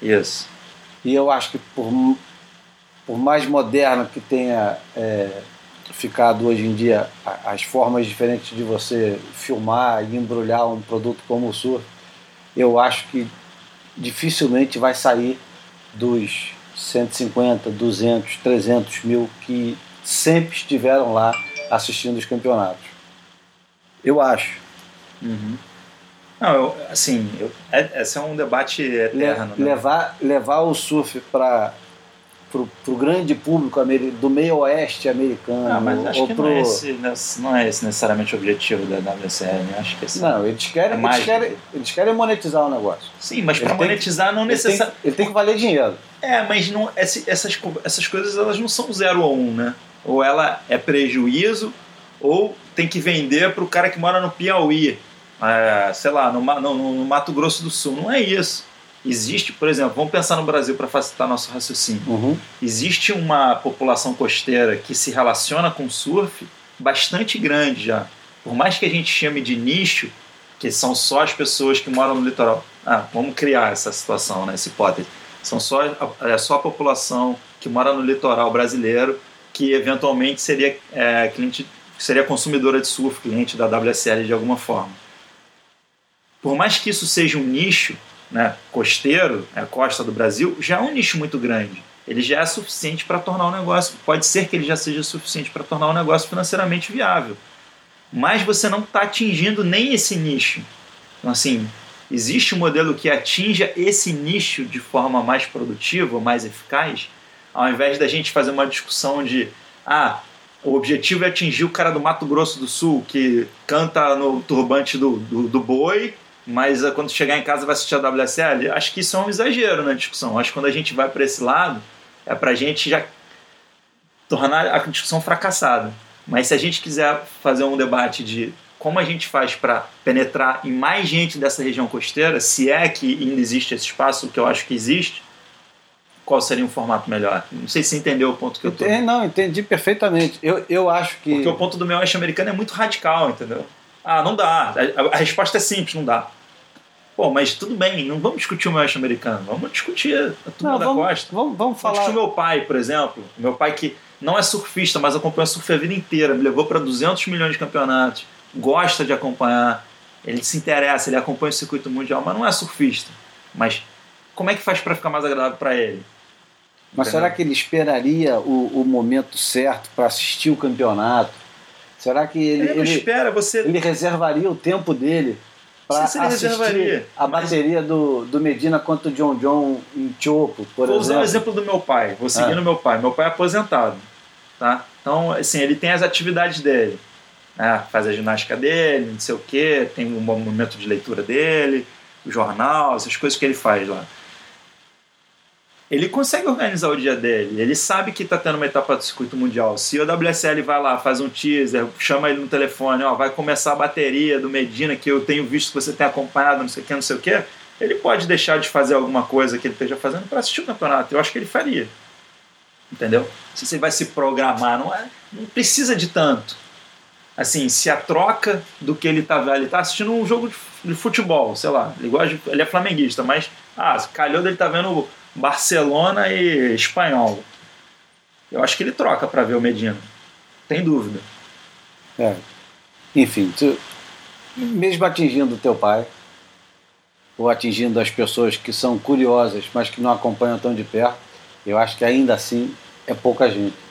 Isso. E eu acho que por, por mais moderno que tenha é, ficado hoje em dia as formas diferentes de você filmar e embrulhar um produto como o surf, eu acho que dificilmente vai sair dos 150, 200, 300 mil que sempre estiveram lá assistindo os campeonatos. Eu acho. Uhum. Não, eu, assim, eu, é, esse é um debate eterno. Le, né? levar, levar o surf para o grande público do meio oeste americano. Ah, mas acho que pro... não, é esse, não é esse necessariamente o objetivo da WCL. Né? Acho que esse não, eles querem, é eles, querem, eles querem monetizar o negócio. Sim, mas para monetizar não necessariamente. Ele, ele, tem que valer dinheiro. É, mas não, essas, essas coisas elas não são zero ou um, né? Ou ela é prejuízo, ou tem que vender para o cara que mora no Piauí, é, sei lá, no, no, no, Mato Grosso do Sul. Não é isso. Existe, por exemplo, vamos pensar no Brasil para facilitar nosso raciocínio. Uhum. Existe uma população costeira que se relaciona com surf bastante grande já. Por mais que a gente chame de nicho, que são só as pessoas que moram no litoral. Ah, vamos criar essa situação, né, essa hipótese. São só, é só a população que mora no litoral brasileiro que eventualmente seria é, cliente seria consumidora de surf, cliente da WSL de alguma forma. Por mais que isso seja um nicho né, costeiro, a costa do Brasil, já é um nicho muito grande. Ele já é suficiente para tornar o negócio, pode ser que ele já seja suficiente para tornar o negócio financeiramente viável. Mas você não está atingindo nem esse nicho. Então, assim, existe um modelo que atinja esse nicho de forma mais produtiva, mais eficaz, ao invés da gente fazer uma discussão de ah, o objetivo é atingir o cara do Mato Grosso do Sul, que canta no turbante do, do, do boi, mas uh, quando chegar em casa vai assistir a WSL. Acho que isso é um exagero na discussão. Acho que quando a gente vai para esse lado, é para a gente já tornar a discussão fracassada. Mas se a gente quiser fazer um debate de como a gente faz para penetrar em mais gente dessa região costeira, se é que ainda existe esse espaço, que eu acho que existe, qual seria um formato melhor. Não sei se você entendeu o ponto que eu estou. Não, entendi perfeitamente. Eu, eu acho que. Porque o ponto do meu oeste americano é muito radical, entendeu? Ah, não dá. A, a, resposta é simples, não dá. Pô, mas tudo bem, não vamos discutir o meu americano, vamos discutir a turma não, da vamos, costa. Vamos, vamos falar. Vamos meu pai, por exemplo. Meu pai que não é surfista, mas acompanha surf a vida inteira, me levou para 200 milhões de campeonatos, gosta de acompanhar, ele se interessa, ele acompanha o circuito mundial, mas não é surfista. Mas como é que faz para ficar mais agradável para ele? Mas será que ele esperaria o, o momento certo para assistir o campeonato? Será que ele, ele, ele espera você ele reservaria o tempo dele para assistir a bateria do, do Medina contra o John John em Chopo, por Vou exemplo? Vou usar o exemplo do meu pai. Vou seguir ah. no meu pai. Meu pai é aposentado, tá? Então, assim, ele tem as atividades dele. Né? Faz a ginástica dele, não sei o quê, tem um momento de leitura dele, o jornal, essas coisas que ele faz lá ele consegue organizar o dia dele. Ele sabe que está tendo uma etapa do circuito mundial. Se o WSL vai lá, faz um teaser, chama ele no telefone, ó, vai começar a bateria do Medina, que eu tenho visto que você tem acompanhado, não sei o que, não sei o que, ele pode deixar de fazer alguma coisa que ele esteja fazendo para assistir o campeonato. Eu acho que ele faria. Entendeu? Se você vai se programar, não, é, não precisa de tanto. Assim, se a troca do que ele está ele tá assistindo um jogo de futebol, sei lá, ele, gosta de, ele é flamenguista, mas ah, calhou dele tá vendo Barcelona e Espanhol. Eu acho que ele troca para ver o Medina. Tem dúvida. É. Enfim, tu, mesmo atingindo teu pai, ou atingindo as pessoas que são curiosas, mas que não acompanham tão de perto, eu acho que ainda assim é pouca gente.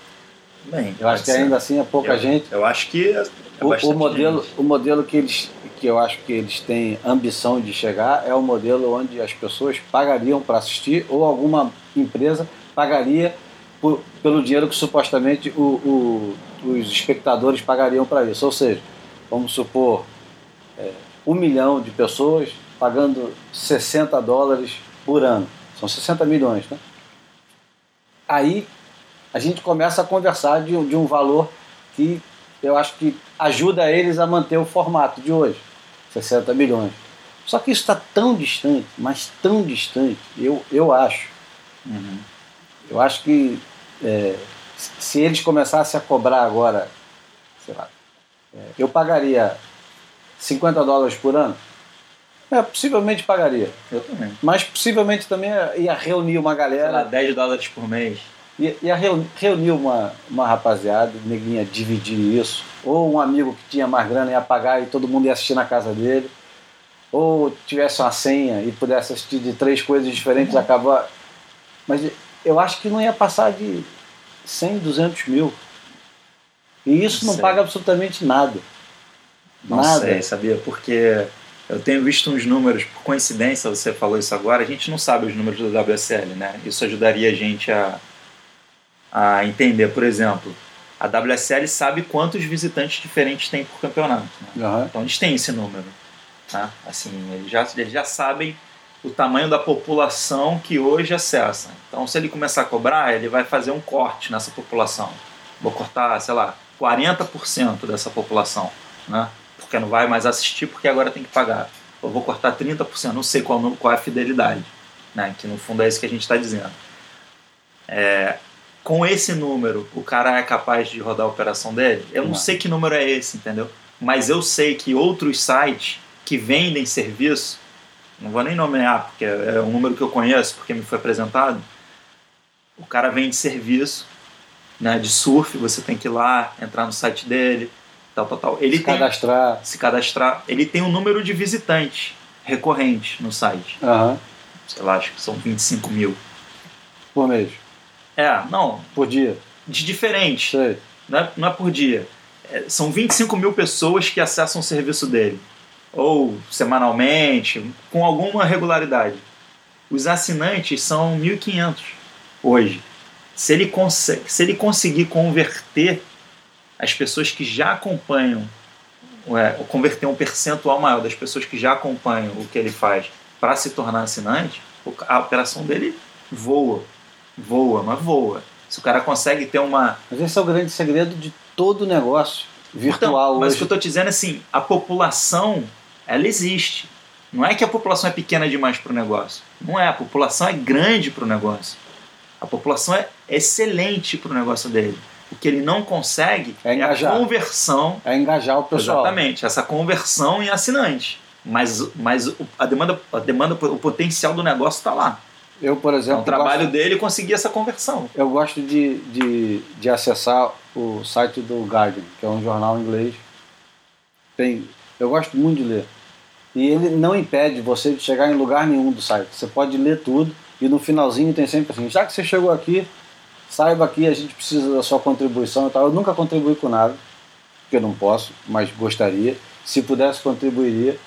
Bem, eu acho que ser. ainda assim é pouca eu, gente. Eu acho que é o, o, modelo, gente. o modelo que eles que eu acho que eles têm ambição de chegar é o modelo onde as pessoas pagariam para assistir ou alguma empresa pagaria por, pelo dinheiro que supostamente o, o, os espectadores pagariam para isso. Ou seja, vamos supor é, um milhão de pessoas pagando 60 dólares por ano. São 60 milhões, né? Aí a gente começa a conversar de, de um valor que eu acho que ajuda eles a manter o formato de hoje. 60 milhões. Só que isso está tão distante, mas tão distante, eu, eu acho. Uhum. Eu acho que é, se eles começassem a cobrar agora, sei lá, é, eu pagaria 50 dólares por ano? É, possivelmente pagaria. Eu também. Mas possivelmente também ia reunir uma galera. Sei lá, 10 dólares por mês. Ia, ia reunir uma, uma rapaziada, neguinha dividir isso ou um amigo que tinha mais grana ia pagar e todo mundo ia assistir na casa dele, ou tivesse uma senha e pudesse assistir de três coisas diferentes, uhum. acaba. Mas eu acho que não ia passar de 100, 200 mil. E isso não, não paga absolutamente nada. Não nada. sei, sabia? Porque eu tenho visto uns números, por coincidência você falou isso agora, a gente não sabe os números do WSL, né? Isso ajudaria a gente a, a entender, por exemplo, a WSL sabe quantos visitantes diferentes tem por campeonato. Né? Uhum. Então eles têm esse número. Tá? Assim, eles já, eles já sabem o tamanho da população que hoje acessa. Então, se ele começar a cobrar, ele vai fazer um corte nessa população. Vou cortar, sei lá, 40% dessa população, né? Porque não vai mais assistir porque agora tem que pagar. Eu vou cortar 30%, não sei qual, qual é a fidelidade, né? Que no fundo é isso que a gente está dizendo. É, com esse número, o cara é capaz de rodar a operação dele? Eu não, não sei que número é esse, entendeu? Mas eu sei que outros sites que vendem serviço, não vou nem nomear, porque é um número que eu conheço, porque me foi apresentado, o cara vende serviço né, de surf, você tem que ir lá, entrar no site dele, tal, tal, tal. Ele se tem, cadastrar. Se cadastrar. Ele tem um número de visitantes recorrentes no site. Uhum. Sei lá, acho que são 25 mil. Por mês. É, não. Por dia. De diferente. Sei. Não é, não é por dia. É, são 25 mil pessoas que acessam o serviço dele. Ou semanalmente, com alguma regularidade. Os assinantes são 1.500 hoje. Se ele, consegue, se ele conseguir converter as pessoas que já acompanham, é, converter um percentual maior das pessoas que já acompanham o que ele faz para se tornar assinante, a operação dele voa voa, mas voa. Se o cara consegue ter uma. Mas esse é o grande segredo de todo negócio virtual então, Mas hoje. o que eu estou dizendo é assim: a população, ela existe. Não é que a população é pequena demais para o negócio. Não é. A população é grande para o negócio. A população é excelente para o negócio dele. O que ele não consegue é, engajar. é a conversão. É engajar o pessoal. Exatamente, essa conversão em assinante. Mas, mas a demanda, a demanda, o potencial do negócio está lá. Eu, por exemplo. É um trabalho gosto, dele conseguir essa conversão. Eu gosto de, de, de acessar o site do Guardian, que é um jornal inglês. Tem, eu gosto muito de ler. E ele não impede você de chegar em lugar nenhum do site. Você pode ler tudo e no finalzinho tem sempre assim: já que você chegou aqui, saiba que a gente precisa da sua contribuição e tal. Eu nunca contribuí com nada, porque eu não posso, mas gostaria. Se pudesse, contribuiria.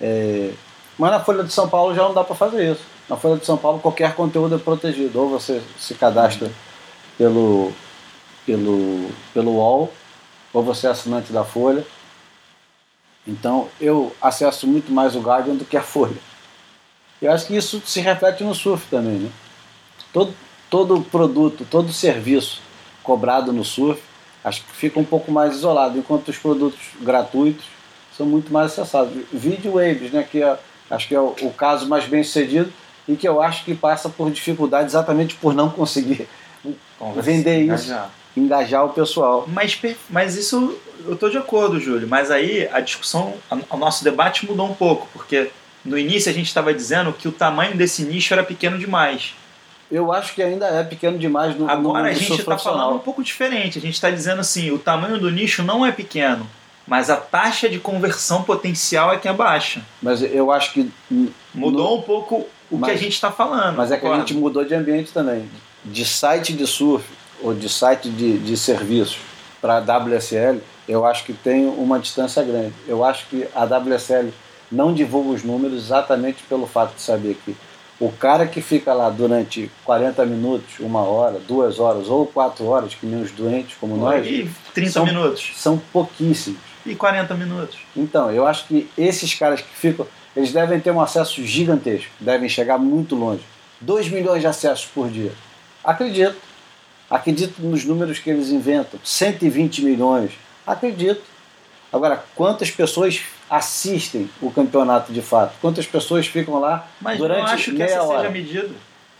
É... Mas na Folha de São Paulo já não dá para fazer isso. Na Folha de São Paulo, qualquer conteúdo é protegido. Ou você se cadastra pelo, pelo, pelo UOL, ou você é assinante da Folha. Então, eu acesso muito mais o Guardian do que a Folha. Eu acho que isso se reflete no surf também, né? todo, todo produto, todo serviço cobrado no surf, acho que fica um pouco mais isolado, enquanto os produtos gratuitos são muito mais acessados. Video Waves, né, que é, acho que é o, o caso mais bem sucedido e que eu acho que passa por dificuldade exatamente por não conseguir vender isso, engajar. engajar o pessoal. Mas, mas isso eu estou de acordo, Júlio. Mas aí a discussão, o nosso debate mudou um pouco, porque no início a gente estava dizendo que o tamanho desse nicho era pequeno demais. Eu acho que ainda é pequeno demais no Agora a gente está falando um pouco diferente. A gente está dizendo assim, o tamanho do nicho não é pequeno, mas a taxa de conversão potencial é que é baixa. Mas eu acho que mudou no... um pouco o mas, que a gente está falando. Mas é que a gente mudou de ambiente também. De site de surf ou de site de, de serviços para a WSL, eu acho que tem uma distância grande. Eu acho que a WSL não divulga os números exatamente pelo fato de saber que o cara que fica lá durante 40 minutos, uma hora, duas horas ou quatro horas, que nem os doentes como nós. E 30 são, minutos. São pouquíssimos. E 40 minutos. Então, eu acho que esses caras que ficam, eles devem ter um acesso gigantesco, devem chegar muito longe. 2 milhões de acessos por dia. Acredito. Acredito nos números que eles inventam. 120 milhões. Acredito. Agora, quantas pessoas assistem o campeonato de fato? Quantas pessoas ficam lá Mas durante eu não acho que meia essa hora? seja a medida.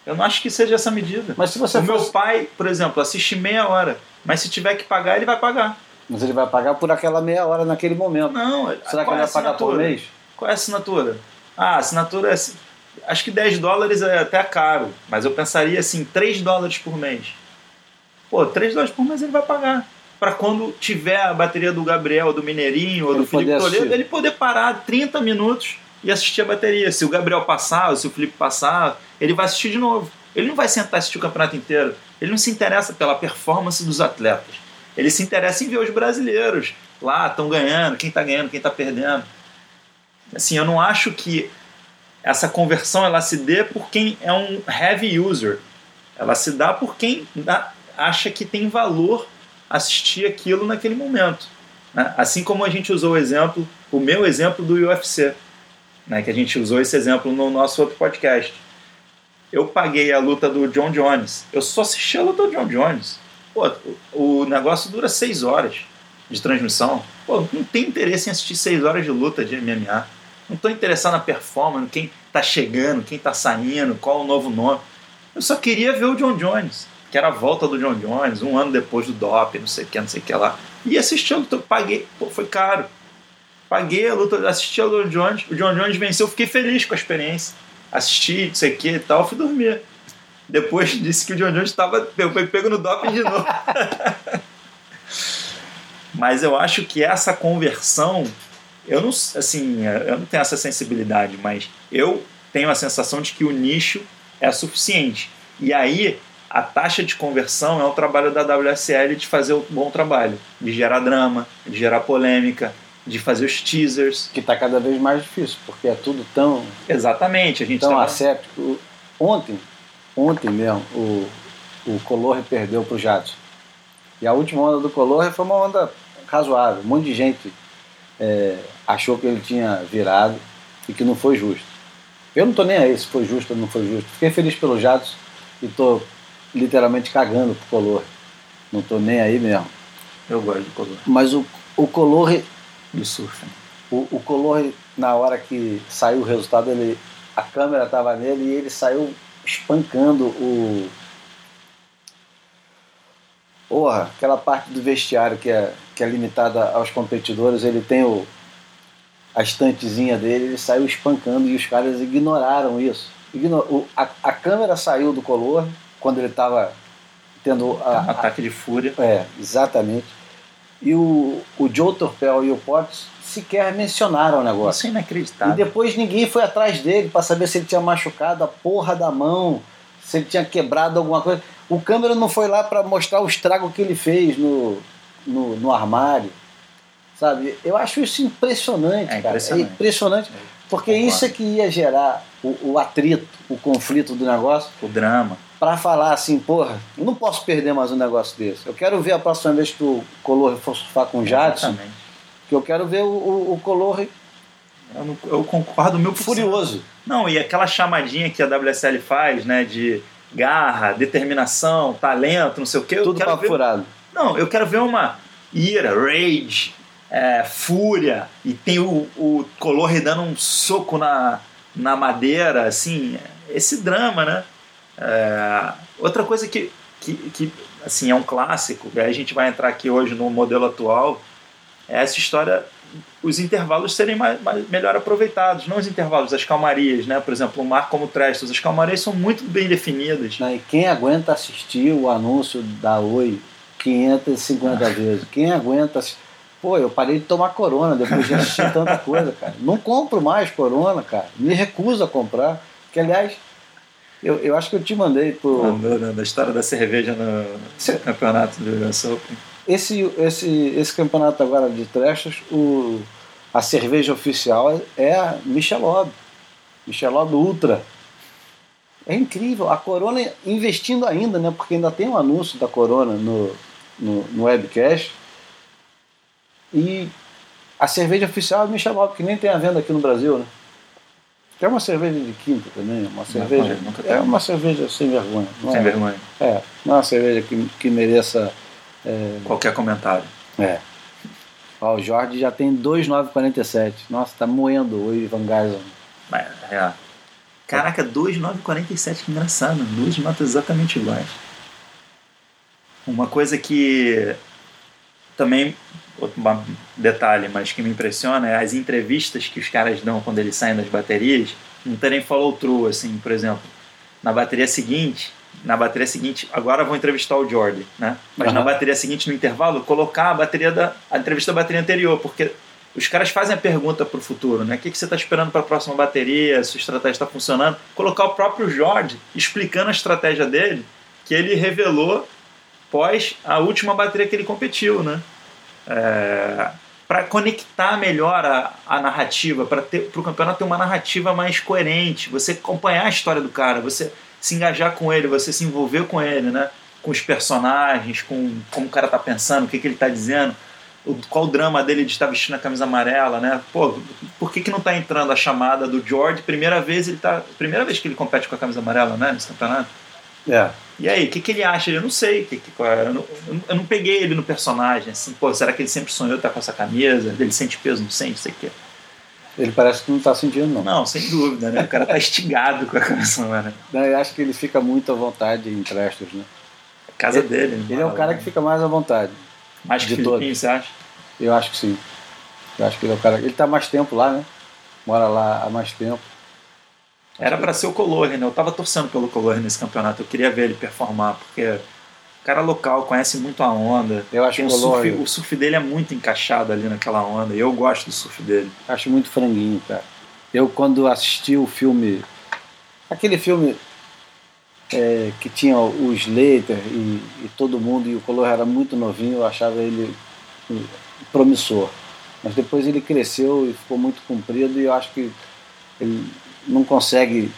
Eu não acho que seja essa medida. Mas se você o fosse... meu pai, por exemplo, assiste meia hora. Mas se tiver que pagar, ele vai pagar. Mas ele vai pagar por aquela meia hora naquele momento. Não. Será que ele é vai pagar por mês? Qual é a assinatura? Ah, a assinatura é. Acho que 10 dólares é até caro. Mas eu pensaria assim, 3 dólares por mês. Pô, 3 dólares por mês ele vai pagar para quando tiver a bateria do Gabriel, do Mineirinho ou ele do Felipe Toledo, ele poder parar 30 minutos e assistir a bateria. Se o Gabriel passar, ou se o Felipe passar, ele vai assistir de novo. Ele não vai sentar e assistir o campeonato inteiro. Ele não se interessa pela performance dos atletas. Ele se interessa em ver os brasileiros lá, estão ganhando, quem está ganhando, quem está perdendo. Assim, eu não acho que essa conversão ela se dê por quem é um heavy user. Ela se dá por quem acha que tem valor assistir aquilo naquele momento. Né? Assim como a gente usou o exemplo, o meu exemplo do UFC, né? que a gente usou esse exemplo no nosso outro podcast. Eu paguei a luta do John Jones. Eu só assisti a luta do John Jones. Pô, o negócio dura seis horas de transmissão. Pô, não tenho interesse em assistir seis horas de luta de MMA. Não estou interessado na performance, quem está chegando, quem está saindo, qual o novo nome. Eu só queria ver o John Jones que era a volta do John Jones, um ano depois do DOP, não sei o que, não sei o que lá. E assisti a luta, paguei, pô, foi caro. Paguei a luta, assisti ao John Jones, o John Jones venceu, fiquei feliz com a experiência. Assisti, não sei o que e tal, fui dormir. Depois disse que o John Jones estava pego no doping de novo. Mas eu acho que essa conversão, eu não, assim, eu não tenho essa sensibilidade, mas eu tenho a sensação de que o nicho é suficiente. E aí a taxa de conversão é o trabalho da WSL de fazer o bom trabalho, de gerar drama, de gerar polêmica, de fazer os teasers. Que está cada vez mais difícil, porque é tudo tão. Exatamente, a gente tão asséptico. Ontem, ontem mesmo, o, o Color perdeu para o Jadson. E a última onda do Color foi uma onda razoável. Um monte de gente é, achou que ele tinha virado e que não foi justo. Eu não estou nem aí se foi justo ou não foi justo. Fiquei feliz pelo Jadson e estou literalmente cagando pro color. Não tô nem aí mesmo. Eu gosto do color. Mas o, o color. Do surf. O, o color, na hora que saiu o resultado, ele, a câmera estava nele e ele saiu espancando o. Porra, aquela parte do vestiário que é, que é limitada aos competidores, ele tem o, a estantezinha dele, ele saiu espancando e os caras ignoraram isso. Ignor, o, a, a câmera saiu do color, quando ele estava tendo a, um ataque de fúria. É, exatamente. E o, o Joe Torpel e o Potts sequer mencionaram o negócio. Isso é inacreditável. E depois ninguém foi atrás dele para saber se ele tinha machucado a porra da mão, se ele tinha quebrado alguma coisa. O câmera não foi lá para mostrar o estrago que ele fez no, no, no, armário. Sabe? Eu acho isso impressionante, é cara. Impressionante. É impressionante. Porque Concordo. isso é que ia gerar o, o atrito, o conflito do negócio. O drama para falar assim, porra, eu não posso perder mais um negócio desse. Eu quero ver a próxima vez que o Color for surfar com o Jadson, Exatamente. que eu quero ver o, o, o Color... Eu, não, eu concordo mil Furioso. Não, e aquela chamadinha que a WSL faz, né, de garra, determinação, talento, não sei o quê. Tudo eu ver... furado. Não, eu quero ver uma ira, rage, é, fúria, e tem o, o Color dando um soco na, na madeira, assim, esse drama, né? É, outra coisa que, que, que, assim, é um clássico, e aí a gente vai entrar aqui hoje no modelo atual, é essa história, os intervalos serem mais, mais, melhor aproveitados, não os intervalos, as calmarias, né? Por exemplo, o mar como Trestos, as calmarias são muito bem definidas. E quem aguenta assistir o anúncio da Oi 550 ah. vezes? Quem aguenta assistir? Pô, eu parei de tomar corona depois de assistir tanta coisa, cara. Não compro mais corona, cara. Me recuso a comprar. Que, aliás, eu, eu acho que eu te mandei por. Mandou, né? Da história da cerveja no Cê... campeonato do US Open. Esse, esse, esse campeonato agora de trechos, o, a cerveja oficial é a Michelob. Michelob Ultra. É incrível. A Corona investindo ainda, né? Porque ainda tem um anúncio da Corona no, no, no webcast e a cerveja oficial é Michelob, que nem tem a venda aqui no Brasil, né? Tem uma cerveja de quinta também, uma cerveja. Nunca é uma cerveja sem vergonha. sem é, vergonha. É, não é uma cerveja que, que mereça. É, Qualquer comentário. É. Ó, o Jorge já tem 2,947. Nossa, tá moendo o Ivan Geisel. É. Caraca, 2,947, que engraçado. Duas notas exatamente iguais. Uma coisa que também outro detalhe, mas que me impressiona é as entrevistas que os caras dão quando eles saem das baterias, não terem follow through, assim, por exemplo, na bateria seguinte, na bateria seguinte, agora vou entrevistar o Jordi, né? Mas uhum. na bateria seguinte, no intervalo, colocar a bateria da a entrevista da bateria anterior, porque os caras fazem a pergunta para o futuro, né? O que, que você está esperando para a próxima bateria? Se a estratégia está funcionando? Colocar o próprio Jorge explicando a estratégia dele, que ele revelou pós a última bateria que ele competiu, né? é, para conectar melhor a, a narrativa, para o campeonato ter uma narrativa mais coerente, você acompanhar a história do cara, você se engajar com ele, você se envolver com ele, né? com os personagens, com como o cara tá pensando, o que, que ele tá dizendo, o, qual o drama dele de estar vestindo a camisa amarela, né? Pô, por que, que não tá entrando a chamada do George? Primeira vez ele tá. Primeira vez que ele compete com a camisa amarela, né? Nesse campeonato. É. E aí, o que, que ele acha? Eu não sei. Que, que, eu, não, eu não peguei ele no personagem. Assim, pô, será que ele sempre sonhou estar com essa camisa? Ele sente peso, não sente, sei o quê. Ele parece que não está sentindo, não. Não, sem dúvida, né? O cara tá estigado com a camisa, né? Eu acho que ele fica muito à vontade em Prestos, né? A casa ele, dele. Ele é o cara que fica mais à vontade. Mais que Filipinho, você acha? Eu acho que sim. Eu acho que ele é o cara. Ele está mais tempo lá, né? Mora lá há mais tempo. Era para ser o Colore, né? Eu tava torcendo pelo Colore nesse campeonato. Eu queria ver ele performar, porque cara local conhece muito a onda. Eu acho que o surf, o surf dele é muito encaixado ali naquela onda. E eu gosto do surf dele. Acho muito franguinho, cara. Eu, quando assisti o filme. Aquele filme é, que tinha o Slater e, e, todo mundo, e o Color era muito novinho, eu achava ele promissor. Mas depois ele cresceu e ficou muito comprido, e eu acho que ele não consegue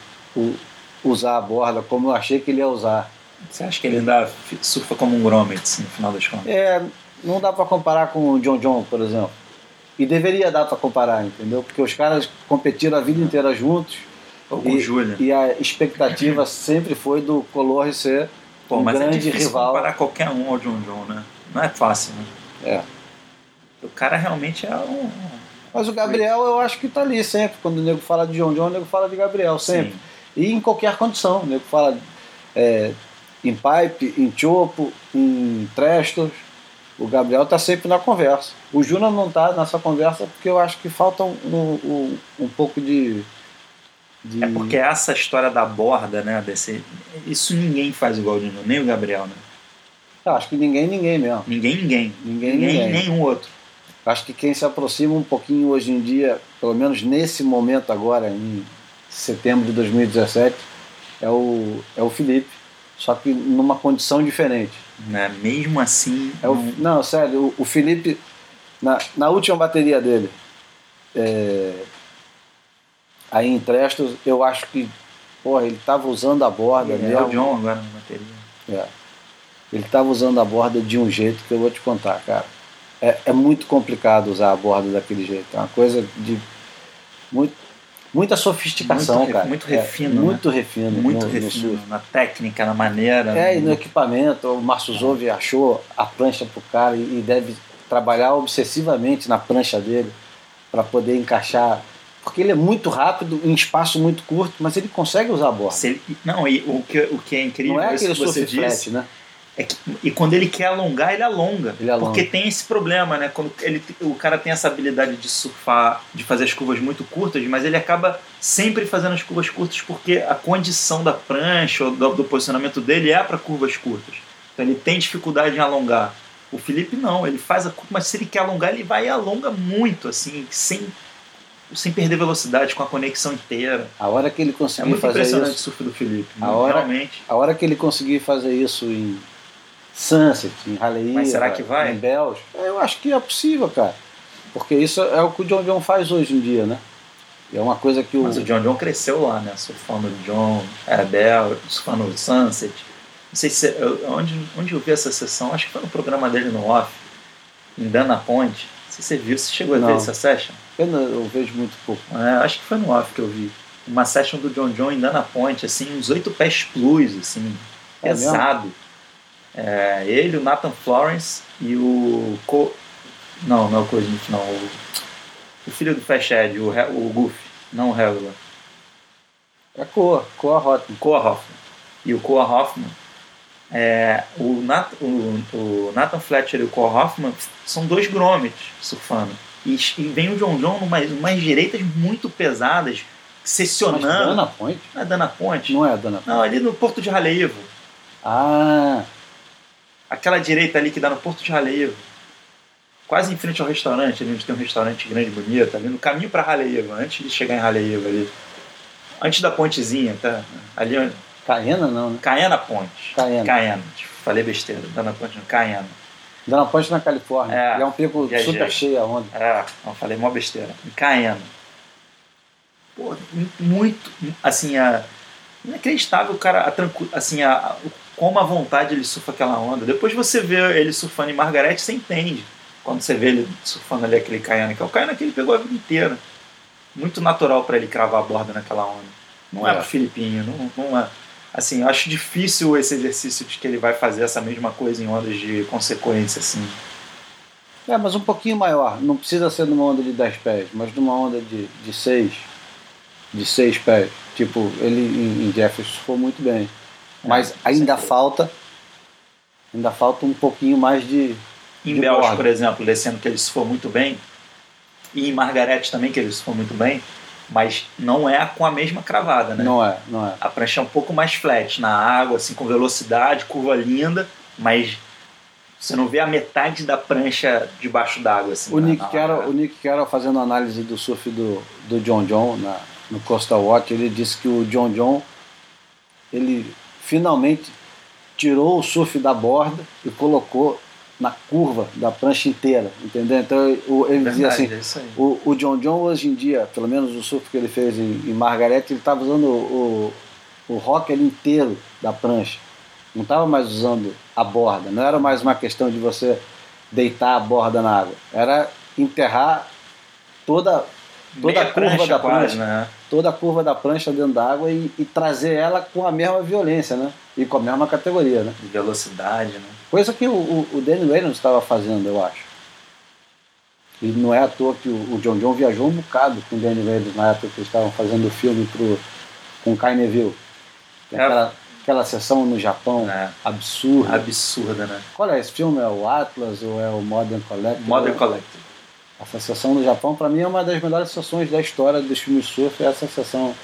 usar a borda como eu achei que ele ia usar. Você acha que ele ainda surfa como um grommet, assim, no final das contas? É, não dá para comparar com o John John, por exemplo. E deveria dar para comparar, entendeu? Porque os caras competiram a vida inteira juntos. Ou com e, Julia. E a expectativa sempre foi do Color ser Pô, um mas é grande é difícil rival. comparar qualquer um ao John John, né? Não é fácil, né? É. O cara realmente é um, mas o Gabriel eu acho que está ali sempre. Quando o nego fala de John John, o nego fala de Gabriel, sempre. Sim. E em qualquer condição. O nego fala é, em pipe, em chopo, em trestos. O Gabriel está sempre na conversa. O Júnior não está nessa conversa porque eu acho que falta um, um, um pouco de, de, É porque essa história da borda, né? Desse, isso ninguém faz igual o Júnior, nem o Gabriel, né? Eu acho que ninguém, ninguém mesmo. Ninguém, ninguém. Ninguém, ninguém. ninguém nenhum outro. Acho que quem se aproxima um pouquinho hoje em dia, pelo menos nesse momento agora, em setembro de 2017, é o, é o Felipe. Só que numa condição diferente. Né? Mesmo assim. É o, não, sério, o, o Felipe, na, na última bateria dele, é, aí em Trestos, eu acho que porra, ele estava usando a borda é, mesmo. É o John agora na bateria. É. Ele estava usando a borda de um jeito que eu vou te contar, cara é, é muito complicado usar a borda daquele jeito. É uma coisa de muito. Muita sofisticação, muito, cara. Muito refino. É, né? muito refino. Muito no, refino no na técnica, na maneira. É, e no no... equipamento, o Márcio Zove achou a prancha pro cara e, e deve trabalhar obsessivamente na prancha dele para poder encaixar. Porque ele é muito rápido, em espaço muito curto, mas ele consegue usar a borda. Ele, não, e o que, o que é incrível Não é isso aquele que você flat, né? É que, e quando ele quer alongar, ele alonga. Ele alonga. Porque tem esse problema, né? Quando ele, o cara tem essa habilidade de surfar, de fazer as curvas muito curtas, mas ele acaba sempre fazendo as curvas curtas porque a condição da prancha ou do, do posicionamento dele é para curvas curtas. Então ele tem dificuldade em alongar. O Felipe não, ele faz a curva, mas se ele quer alongar, ele vai e alonga muito, assim, sem, sem perder velocidade, com a conexão inteira. A hora que ele É conseguir muito fazer impressionante o isso, surf do Felipe. A hora- Realmente. a hora que ele conseguir fazer isso em Sunset, em Raleigh, Mas será que vai? em Bells, eu acho que é possível, cara. Porque isso é o que o John John faz hoje em dia, né? E é uma coisa que o, Mas o John John cresceu lá, né? Surfando o John, Abel, surfando o Sunset. Não sei se eu- onde, onde eu vi essa sessão, acho que foi no programa dele no off, em Dana Point. Não sei se você viu, você chegou a ver essa session? eu, não- eu vejo muito pouco. É, acho que foi no off que eu vi. Uma session do John John em Dana Point, assim, uns oito pés plus, assim, É pesado. É, ele, o Nathan Florence e o. Co... Não, não é o Cosmith, não. O, o filho do Fast Ed, o, o Goofy, não o Regular. É cor, cor Hotman. Koa Hoffman. E o Koa Hoffman, é, o, Nat, o, o Nathan Fletcher e o Koa Hoffman são dois Gromit surfando. E, e vem o John John numas, umas direitas muito pesadas, Mas seccionando. Dana Point? Não é Dana Ponte? Não é Dana Point. Não, ali no Porto de Raleivo. Ah, Aquela direita ali que dá no Porto de Raleivo. Quase em frente ao restaurante, ali onde tem um restaurante grande e bonito, ali no caminho para Raleivo, antes de chegar em Raleivo ali. Antes da pontezinha, tá? Ali onde. Caena não, né? Caena Ponte. Caena. Caena. Falei besteira. Dana Ponte, não. Caena. Dana Point na Califórnia. É. E é um pico Viajei. super cheio a onda. É, não, falei mó besteira. Em Caena. Pô, muito, assim, a, inacreditável, cara, a, assim, a, a- como a vontade ele surfa aquela onda. Depois você vê ele surfando em Margarete, você entende. Quando você vê ele surfando ali aquele Caiana, que é o Caiana que ele pegou a vida inteira. Muito natural para ele cravar a borda naquela onda. Não é, É. pro Filipinho, não, não é. Assim, eu acho difícil esse exercício de que ele vai fazer essa mesma coisa em ondas de consequência, assim. É, mas um pouquinho maior. Não precisa ser numa onda de 10 pés, mas numa onda de, de 6. De 6 pés. Tipo, ele em, em Jefferson foi muito bem. Mas É, ainda falta. Ainda falta um pouquinho mais de. Em de Belch, por exemplo, descendo que ele surfou muito bem, e em Margarete também, que ele surfou muito bem, mas não é com a mesma cravada, né? Não é, não é. A prancha é um pouco mais flat na água, assim, com velocidade, curva linda, mas você não vê a metade da prancha debaixo d'água, assim. O na- Nick, na Carroll, largada. o Nick Carroll fazendo análise do surf do, do John John na, no Coastal Watch, ele disse que o John John ele finalmente tirou o surf da borda e colocou na curva da prancha inteira, entendeu? Então o- ele dizia Verdade, assim, é o, o John John hoje em dia, pelo menos o surf que ele fez em, em Margaret, ele estava usando o, o, o rocker inteiro da prancha. Não estava mais usando a borda. Não era mais uma questão de você deitar a borda na água. Era enterrar toda, toda a curva da quase, prancha, né? toda a curva da prancha dentro da água e, e trazer ela com a mesma violência, né? E com a mesma categoria, né? De velocidade, né? Coisa que o, o, o Danny Reynolds estava fazendo, eu acho. E não é à toa que o, o John John viajou um bocado com o Danny Reynolds na época que eles estavam fazendo o filme pro, com o Kai Neville. Tem É. Aquela, aquela sessão no Japão É. absurda. Absurda, né? Qual é esse filme? É o Atlas ou é o Modern Collector? Modern Collective. Essa sessão no Japão, para mim, é uma das melhores sessões da história dos filmes surf. É essa sessão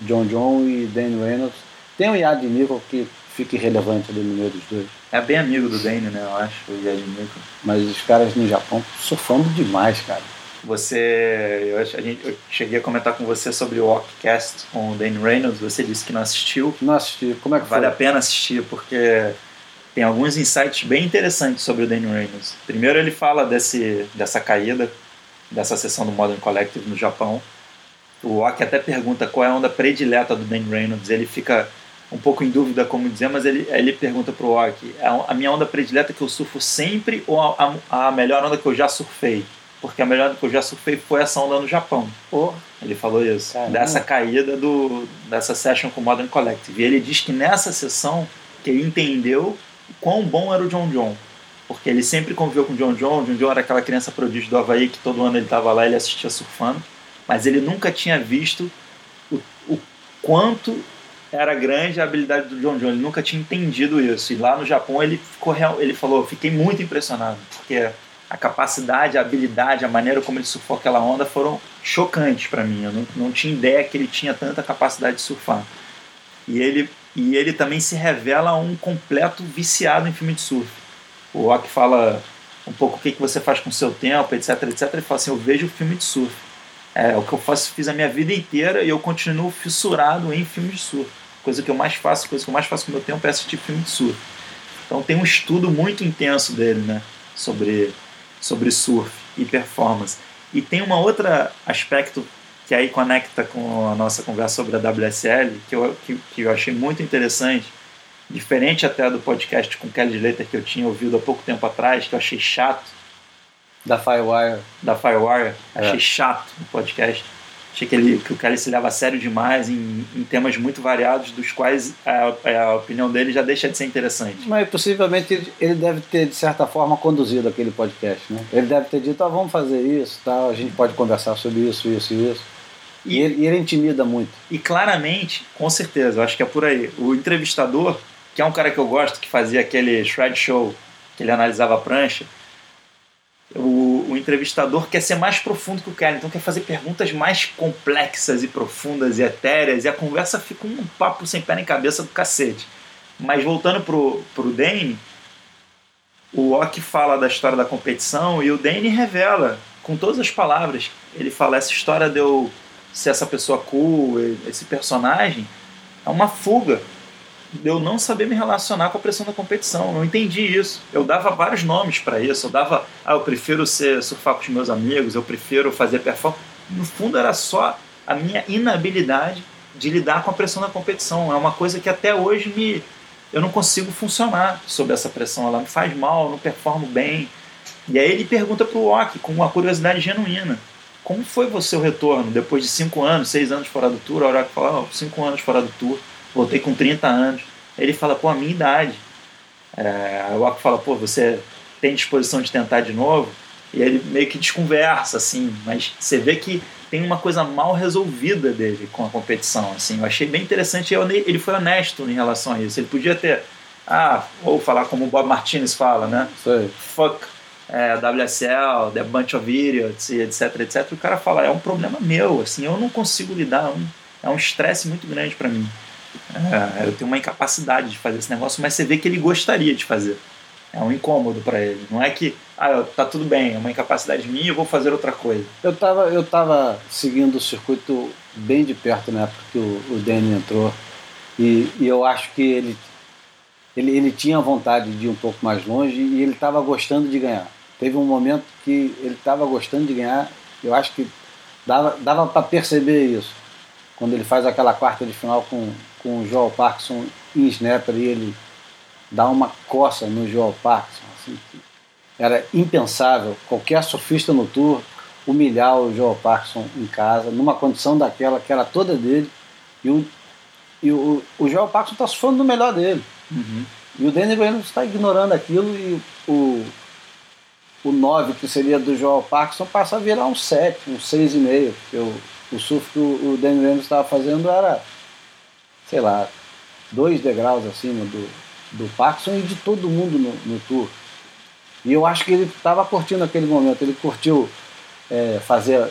John John e Danny Reynolds. Tem o Yad Nickel que fica irrelevante ali no meio dos dois. É bem amigo do Dane, né? Eu acho, o Yad Nico. Mas os caras no Japão surfando demais, cara. Você, eu, a gente, eu cheguei a comentar com você sobre o Walkcast com o Dane Reynolds. Você disse que não assistiu. Não assisti. Como é que Vale foi? a pena assistir porque tem alguns insights bem interessantes sobre o Dane Reynolds. Primeiro, ele fala desse, dessa caída, dessa sessão do Modern Collective no Japão. O Walk até pergunta qual é a onda predileta do Dane Reynolds. Ele fica um pouco em dúvida como dizer, mas ele, ele pergunta pro Walk: a, a minha onda predileta que eu surfo sempre ou a, a, a melhor onda que eu já surfei? Porque a melhor onda que eu já surfei foi essa onda no Japão. Pô, Ele falou isso, Caramba. dessa caída do, dessa session com o Modern Collective. E ele diz que nessa sessão que ele entendeu quão bom era o John John. Porque ele sempre conviveu com o John John. O John John era aquela criança prodígio do Havaí que todo ano ele estava lá ele assistia surfando. Mas ele nunca tinha visto o, o quanto era grande a habilidade do John John. Ele nunca tinha entendido isso. E lá no Japão ele ficou real, ele falou, fiquei muito impressionado, porque a capacidade, a habilidade, a maneira como ele surfou aquela onda foram chocantes para mim. Eu não, não tinha ideia que ele tinha tanta capacidade de surfar. E ele e ele também se revela um completo viciado em filme de surf. O Rock fala um pouco o que, que você faz com o seu tempo, etc, etc. Ele fala assim, eu vejo filme de surf. É o que eu faço, fiz a minha vida inteira e eu continuo fissurado em filmes de surf. Coisa que eu mais faço, coisa que eu mais faço com o meu tempo é assistir filme de surf. Então tem um estudo muito intenso dele, né, sobre sobre surf e performance. E tem um outro aspecto que aí conecta com a nossa conversa sobre a WSL, que eu, que, que eu achei muito interessante, diferente até do podcast com Kelly Slater que eu tinha ouvido há pouco tempo atrás, que eu achei chato, Da Firewire. da Firewire, achei É. chato o podcast. Achei que, ele, que o Kelly se leva a sério demais em, em temas muito variados, dos quais a, a opinião dele já deixa de ser interessante. Mas possivelmente ele- deve ter, de certa forma, conduzido aquele podcast. Né? Ele deve ter dito, ah, vamos fazer isso, tal, a gente pode conversar sobre isso, isso e isso. E ele, e ele intimida muito. E claramente, com certeza, eu acho que é por aí. O entrevistador, que é um cara que eu gosto, que fazia aquele shred show, que ele analisava a prancha, o, o entrevistador quer ser mais profundo que o cara, então quer fazer perguntas mais complexas e profundas e etéreas, e a conversa fica um papo sem pé nem cabeça do cacete. Mas voltando pro, pro Dane, o Ock fala da história da competição e o Dane revela, com todas as palavras, ele fala essa história de eu ser essa pessoa cool, esse personagem, é uma fuga de eu não saber me relacionar com a pressão da competição. Eu não entendi isso. Eu dava vários nomes para isso. Eu dava, ah, eu prefiro ser surfar com os meus amigos, eu prefiro fazer performance. No fundo era só a minha inabilidade de lidar com a pressão da competição. É uma coisa que até hoje me eu não consigo funcionar sob essa pressão. Ela me faz mal, eu não performo bem. E aí ele pergunta pro Ock com uma curiosidade genuína. Como foi você o retorno depois de cinco anos, seis anos fora do tour? A hora que fala, oh, cinco anos fora do tour, voltei com 30 anos. Ele fala, pô, a minha idade. É, aí o Ock fala, pô, você tem disposição de tentar de novo? E ele meio que desconversa, assim, mas você vê que tem uma coisa mal resolvida dele com a competição, assim. Eu achei bem interessante, ele foi honesto em relação a isso. Ele podia ter, ah, ou falar como o Bob Martinez fala, né? Aí. Fuck é, WSL, The Bunch of Idiots, etc, etc. O cara fala, é um problema meu, assim, eu não consigo lidar, é um- é estresse muito grande para mim. É, eu tenho uma incapacidade de fazer esse negócio, mas você vê que ele gostaria de fazer. É um incômodo para ele. Não é que, ah, tá tudo bem, é uma incapacidade minha, eu vou fazer outra coisa. Eu estava eu tava seguindo o circuito bem de perto na época que o, o Danny entrou. E, e eu acho que ele, ele, ele tinha vontade de ir um pouco mais longe e ele estava gostando de ganhar. Teve um momento que ele estava gostando de ganhar, eu acho que dava, dava para perceber isso. Quando ele faz aquela quarta de final com, com o Joel Parkinson em snapper e ele dá uma coça no Joel Parkinson. Assim, era impensável qualquer surfista no tour humilhar o Joel Parkinson em casa, numa condição daquela que era toda dele, e o, e o, o Joel Parkinson está surfando no melhor dele. E o Danny Reynolds está ignorando aquilo e o, o 9, que seria do Joel Parkinson, passa a virar um 7, um 6,5, porque o, o surf que o, o Danny Reynolds estava fazendo era, sei lá, dois degraus acima do, do Parkinson e de todo mundo no, no tour. E eu acho que ele estava curtindo aquele momento, ele curtiu é, fazer,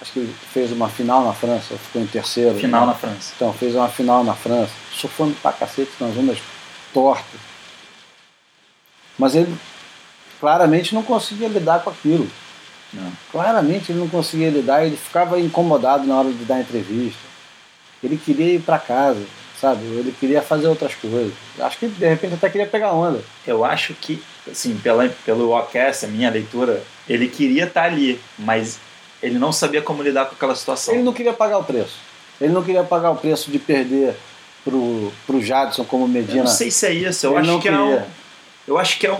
acho que ele fez uma final na França, ficou em terceiro. Final né? na França. Então, fez uma final na França, surfando pra cacete nas ondas tortas. Mas ele claramente não conseguia lidar com aquilo. Não. Claramente ele não conseguia lidar, ele ficava incomodado na hora de dar entrevista. Ele queria ir para casa, sabe? Ele queria fazer outras coisas. Acho que de repente até queria pegar onda. Eu acho que, assim, pela, pelo OCast, a minha leitura, ele queria estar ali, mas ele não sabia como lidar com aquela situação. Ele não queria pagar o preço. Ele não queria pagar o preço de perder pro, pro Jadson como Eu Medina. não sei se é isso, eu Ele acho não que é um. queria. Eu acho que é um.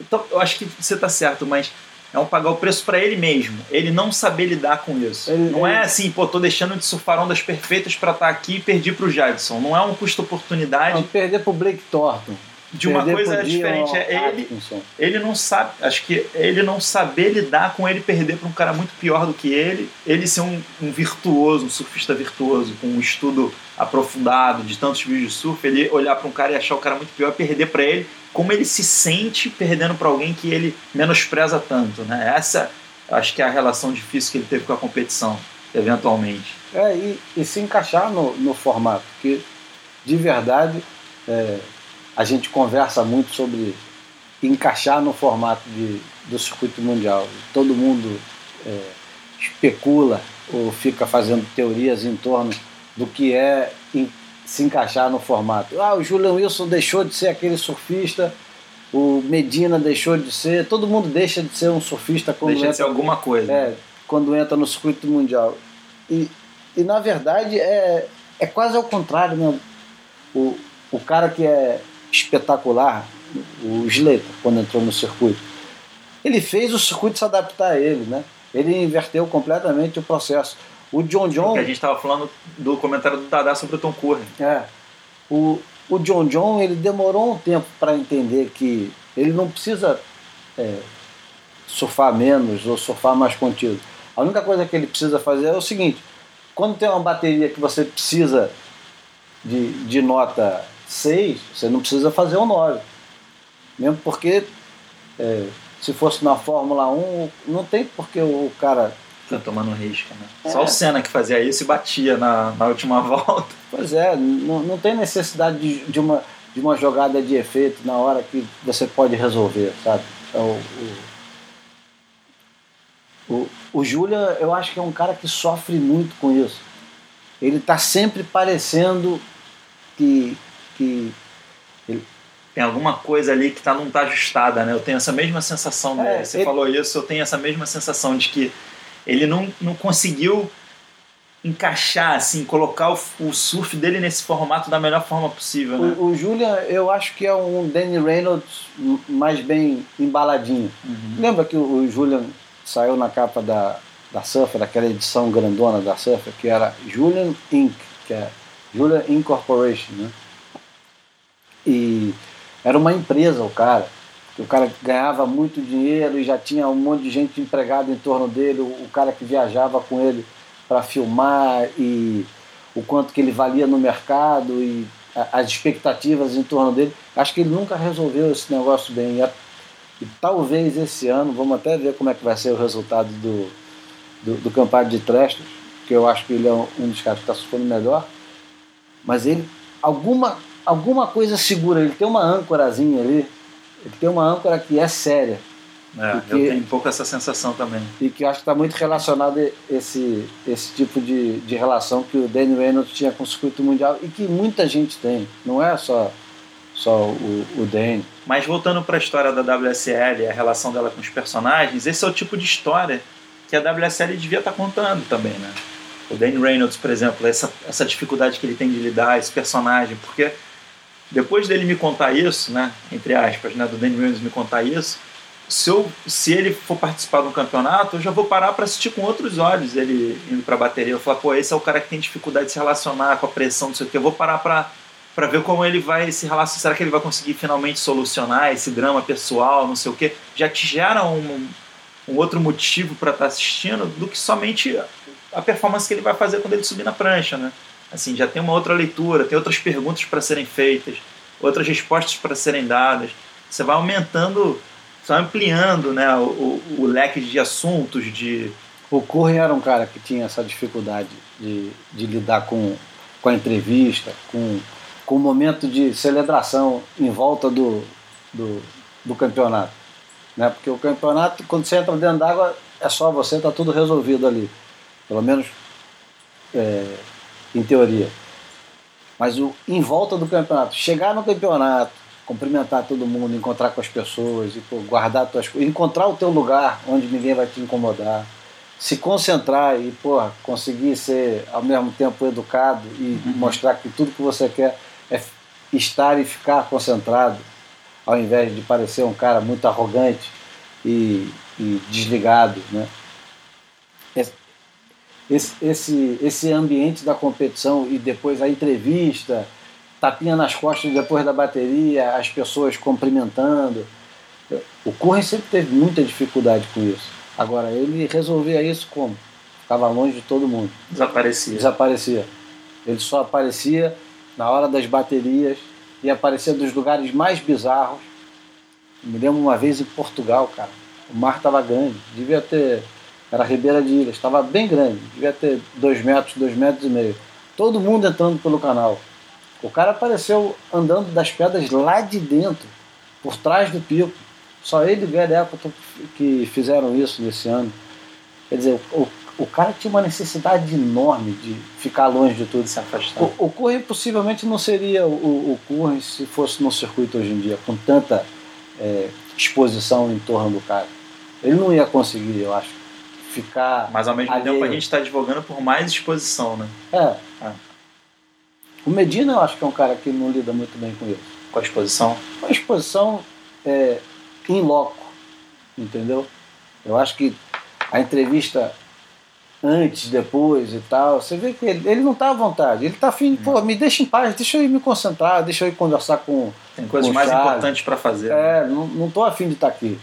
Então, eu acho que você tá certo, mas é um pagar o preço para ele mesmo. Ele não saber lidar com isso. Ele- não é ele- assim, pô, tô deixando de surfar ondas perfeitas para estar aqui e perdi pro Jadson. Não é um custo-oportunidade Não, perder pro Blake Thornton. de uma perder coisa Dion diferente. É ele, Atkinson. ele não sabe, acho que ele não saber lidar com ele perder para um cara muito pior do que ele, ele ser um, um virtuoso, um surfista virtuoso, com um estudo aprofundado de tantos vídeos de surf, ele olhar para um cara e achar o cara muito pior, perder para ele, como ele se sente perdendo para alguém que ele menospreza tanto, né? Essa, acho que é a relação difícil que ele teve com a competição, eventualmente. É, e, e se encaixar no, no formato, porque de verdade é, a gente conversa muito sobre encaixar no formato de, do circuito mundial. Todo mundo é, especula ou fica fazendo teorias em torno do que é se encaixar no formato. Ah, o Julian Wilson deixou de ser aquele surfista, o Medina deixou de ser, todo mundo deixa de ser um surfista quando Deixa de entra ser alguma coisa. é, quando entra no circuito mundial. E, e na verdade é, é quase ao contrário, né? O, o cara que é espetacular, o Slater, quando entrou no circuito, ele fez o circuito se adaptar a ele, né? Ele inverteu completamente o processo. O John John. Porque a gente estava falando do comentário do Dadá sobre o Tom Curry. É. O, o John John ele demorou um tempo para entender que ele não precisa é, surfar menos ou surfar mais contido. A única coisa que ele precisa fazer é o seguinte: quando tem uma bateria que você precisa de, de nota 6, você não precisa fazer um 9. Mesmo porque é, se fosse na Fórmula 1, não tem porque o cara Tá tomando risca, né? É. Só o Senna que fazia isso e batia na, na última volta. Pois é, não, não tem necessidade de, de uma, de uma jogada de efeito na hora que você pode resolver, sabe? É o, o, o, Julian, eu acho que é um cara que sofre muito com isso. Ele está sempre parecendo que, que Tem alguma coisa ali que tá, não tá ajustada, né? Eu tenho essa mesma sensação É, dele. Você ele- falou isso, eu tenho essa mesma sensação de que ele não, não conseguiu encaixar, assim, colocar o, o surf dele nesse formato da melhor forma possível, né? o, o Julian, eu acho que é um Danny Reynolds mais bem embaladinho. Uhum. Lembra que o o Julian saiu na capa da, da Surfer, daquela edição grandona da Surfer, que era Julian Inc., que é Julian Incorporation, né? E era uma empresa o cara, o cara ganhava muito dinheiro e já tinha um monte de gente empregada em torno dele, o, cara que viajava com ele para filmar e o quanto que ele valia no mercado e as expectativas em torno dele. Acho que ele nunca resolveu esse negócio bem. E talvez esse ano, vamos até ver como é que vai ser o resultado do, do, do de Trestos, que eu acho que ele é um, dos caras que está surfando melhor. Mas ele, alguma, alguma coisa segura, ele tem uma âncorazinha ali, ele tem uma âncora que é séria É, Porque- Eu tenho um pouco essa sensação também. e que acho que está muito relacionado esse, esse tipo de, de relação que o Danny Reynolds tinha com o circuito mundial e que muita gente tem, não é só, só o, o Danny. Mas voltando para a história da WSL a relação dela com os personagens, esse é o tipo de história que a WSL devia estar contando também, né? O Danny Reynolds, por exemplo, essa, essa dificuldade que ele tem de lidar, esse personagem, porque depois dele me contar isso, né, entre aspas, né, do Danny Reynolds me contar isso, se, eu, se ele for participar de um campeonato, eu já vou parar para assistir com outros olhos ele indo para a bateria. Eu falar, pô, esse é o cara que tem dificuldade de se relacionar com a pressão, não sei o que. Eu vou parar para ver como ele vai se relacionar. Será que ele vai conseguir finalmente solucionar esse drama pessoal, não sei o que? Já te gera um, um outro motivo para estar assistindo do que somente a performance que ele vai fazer quando ele subir na prancha, né? Assim, já tem uma outra leitura, tem outras perguntas para serem feitas, outras respostas para serem dadas. Você vai aumentando, você vai ampliando, né, o, o, o leque de assuntos, de O Curry era um cara que tinha essa dificuldade de, de lidar com, com a entrevista, com, com o momento de celebração em volta do, do, do campeonato. Né? Porque o campeonato, quando você entra dentro d'água, é só você, está tudo resolvido ali. Pelo menos é, em teoria. Mas o, em volta do campeonato, chegar no campeonato, cumprimentar todo mundo, encontrar com as pessoas, e, pô, guardar tuas coisas, encontrar o teu lugar onde ninguém vai te incomodar, se concentrar e porra, conseguir ser ao mesmo tempo educado e mostrar que tudo que você quer é estar e ficar concentrado, ao invés de parecer um cara muito arrogante e, e desligado, né? Esse, esse, esse ambiente da competição e depois a entrevista, tapinha nas costas depois da bateria, as pessoas cumprimentando. O Curry sempre teve muita dificuldade com isso. Agora, ele resolvia isso como? Ficava longe de todo mundo. Desaparecia. Desaparecia. Ele só aparecia na hora das baterias e aparecia dos lugares mais bizarros. Me lembro uma vez em Portugal, cara. O mar estava grande, devia ter. Era Ribeira de Ilhas, estava bem grande, devia ter dois metros, dois metros e meio. Todo mundo entrando pelo canal. O cara apareceu andando das pedras lá de dentro, por trás do pico. Só ele e Gary que fizeram isso nesse ano. Quer dizer, o, o cara tinha uma necessidade enorme de ficar longe de tudo. Se afastar. O, o Curry possivelmente não seria o, o Curry se fosse no circuito hoje em dia, com tanta é, exposição em torno do cara. Ele não ia conseguir, eu acho, ficar. Mas ao mesmo alheio. tempo a gente está advogando por mais exposição, né? É. Ah. O Medina eu acho que é um cara que não lida muito bem com isso. Com a exposição. Com a exposição é, in loco, entendeu? Eu acho que a entrevista antes, depois e tal, você vê que ele, ele não está à vontade. Ele está afim, pô, me deixa em paz, deixa eu ir me concentrar, deixa eu ir conversar com. Tem coisas mais Charles. importantes para fazer. né? É, não, não tô afim de estar aqui.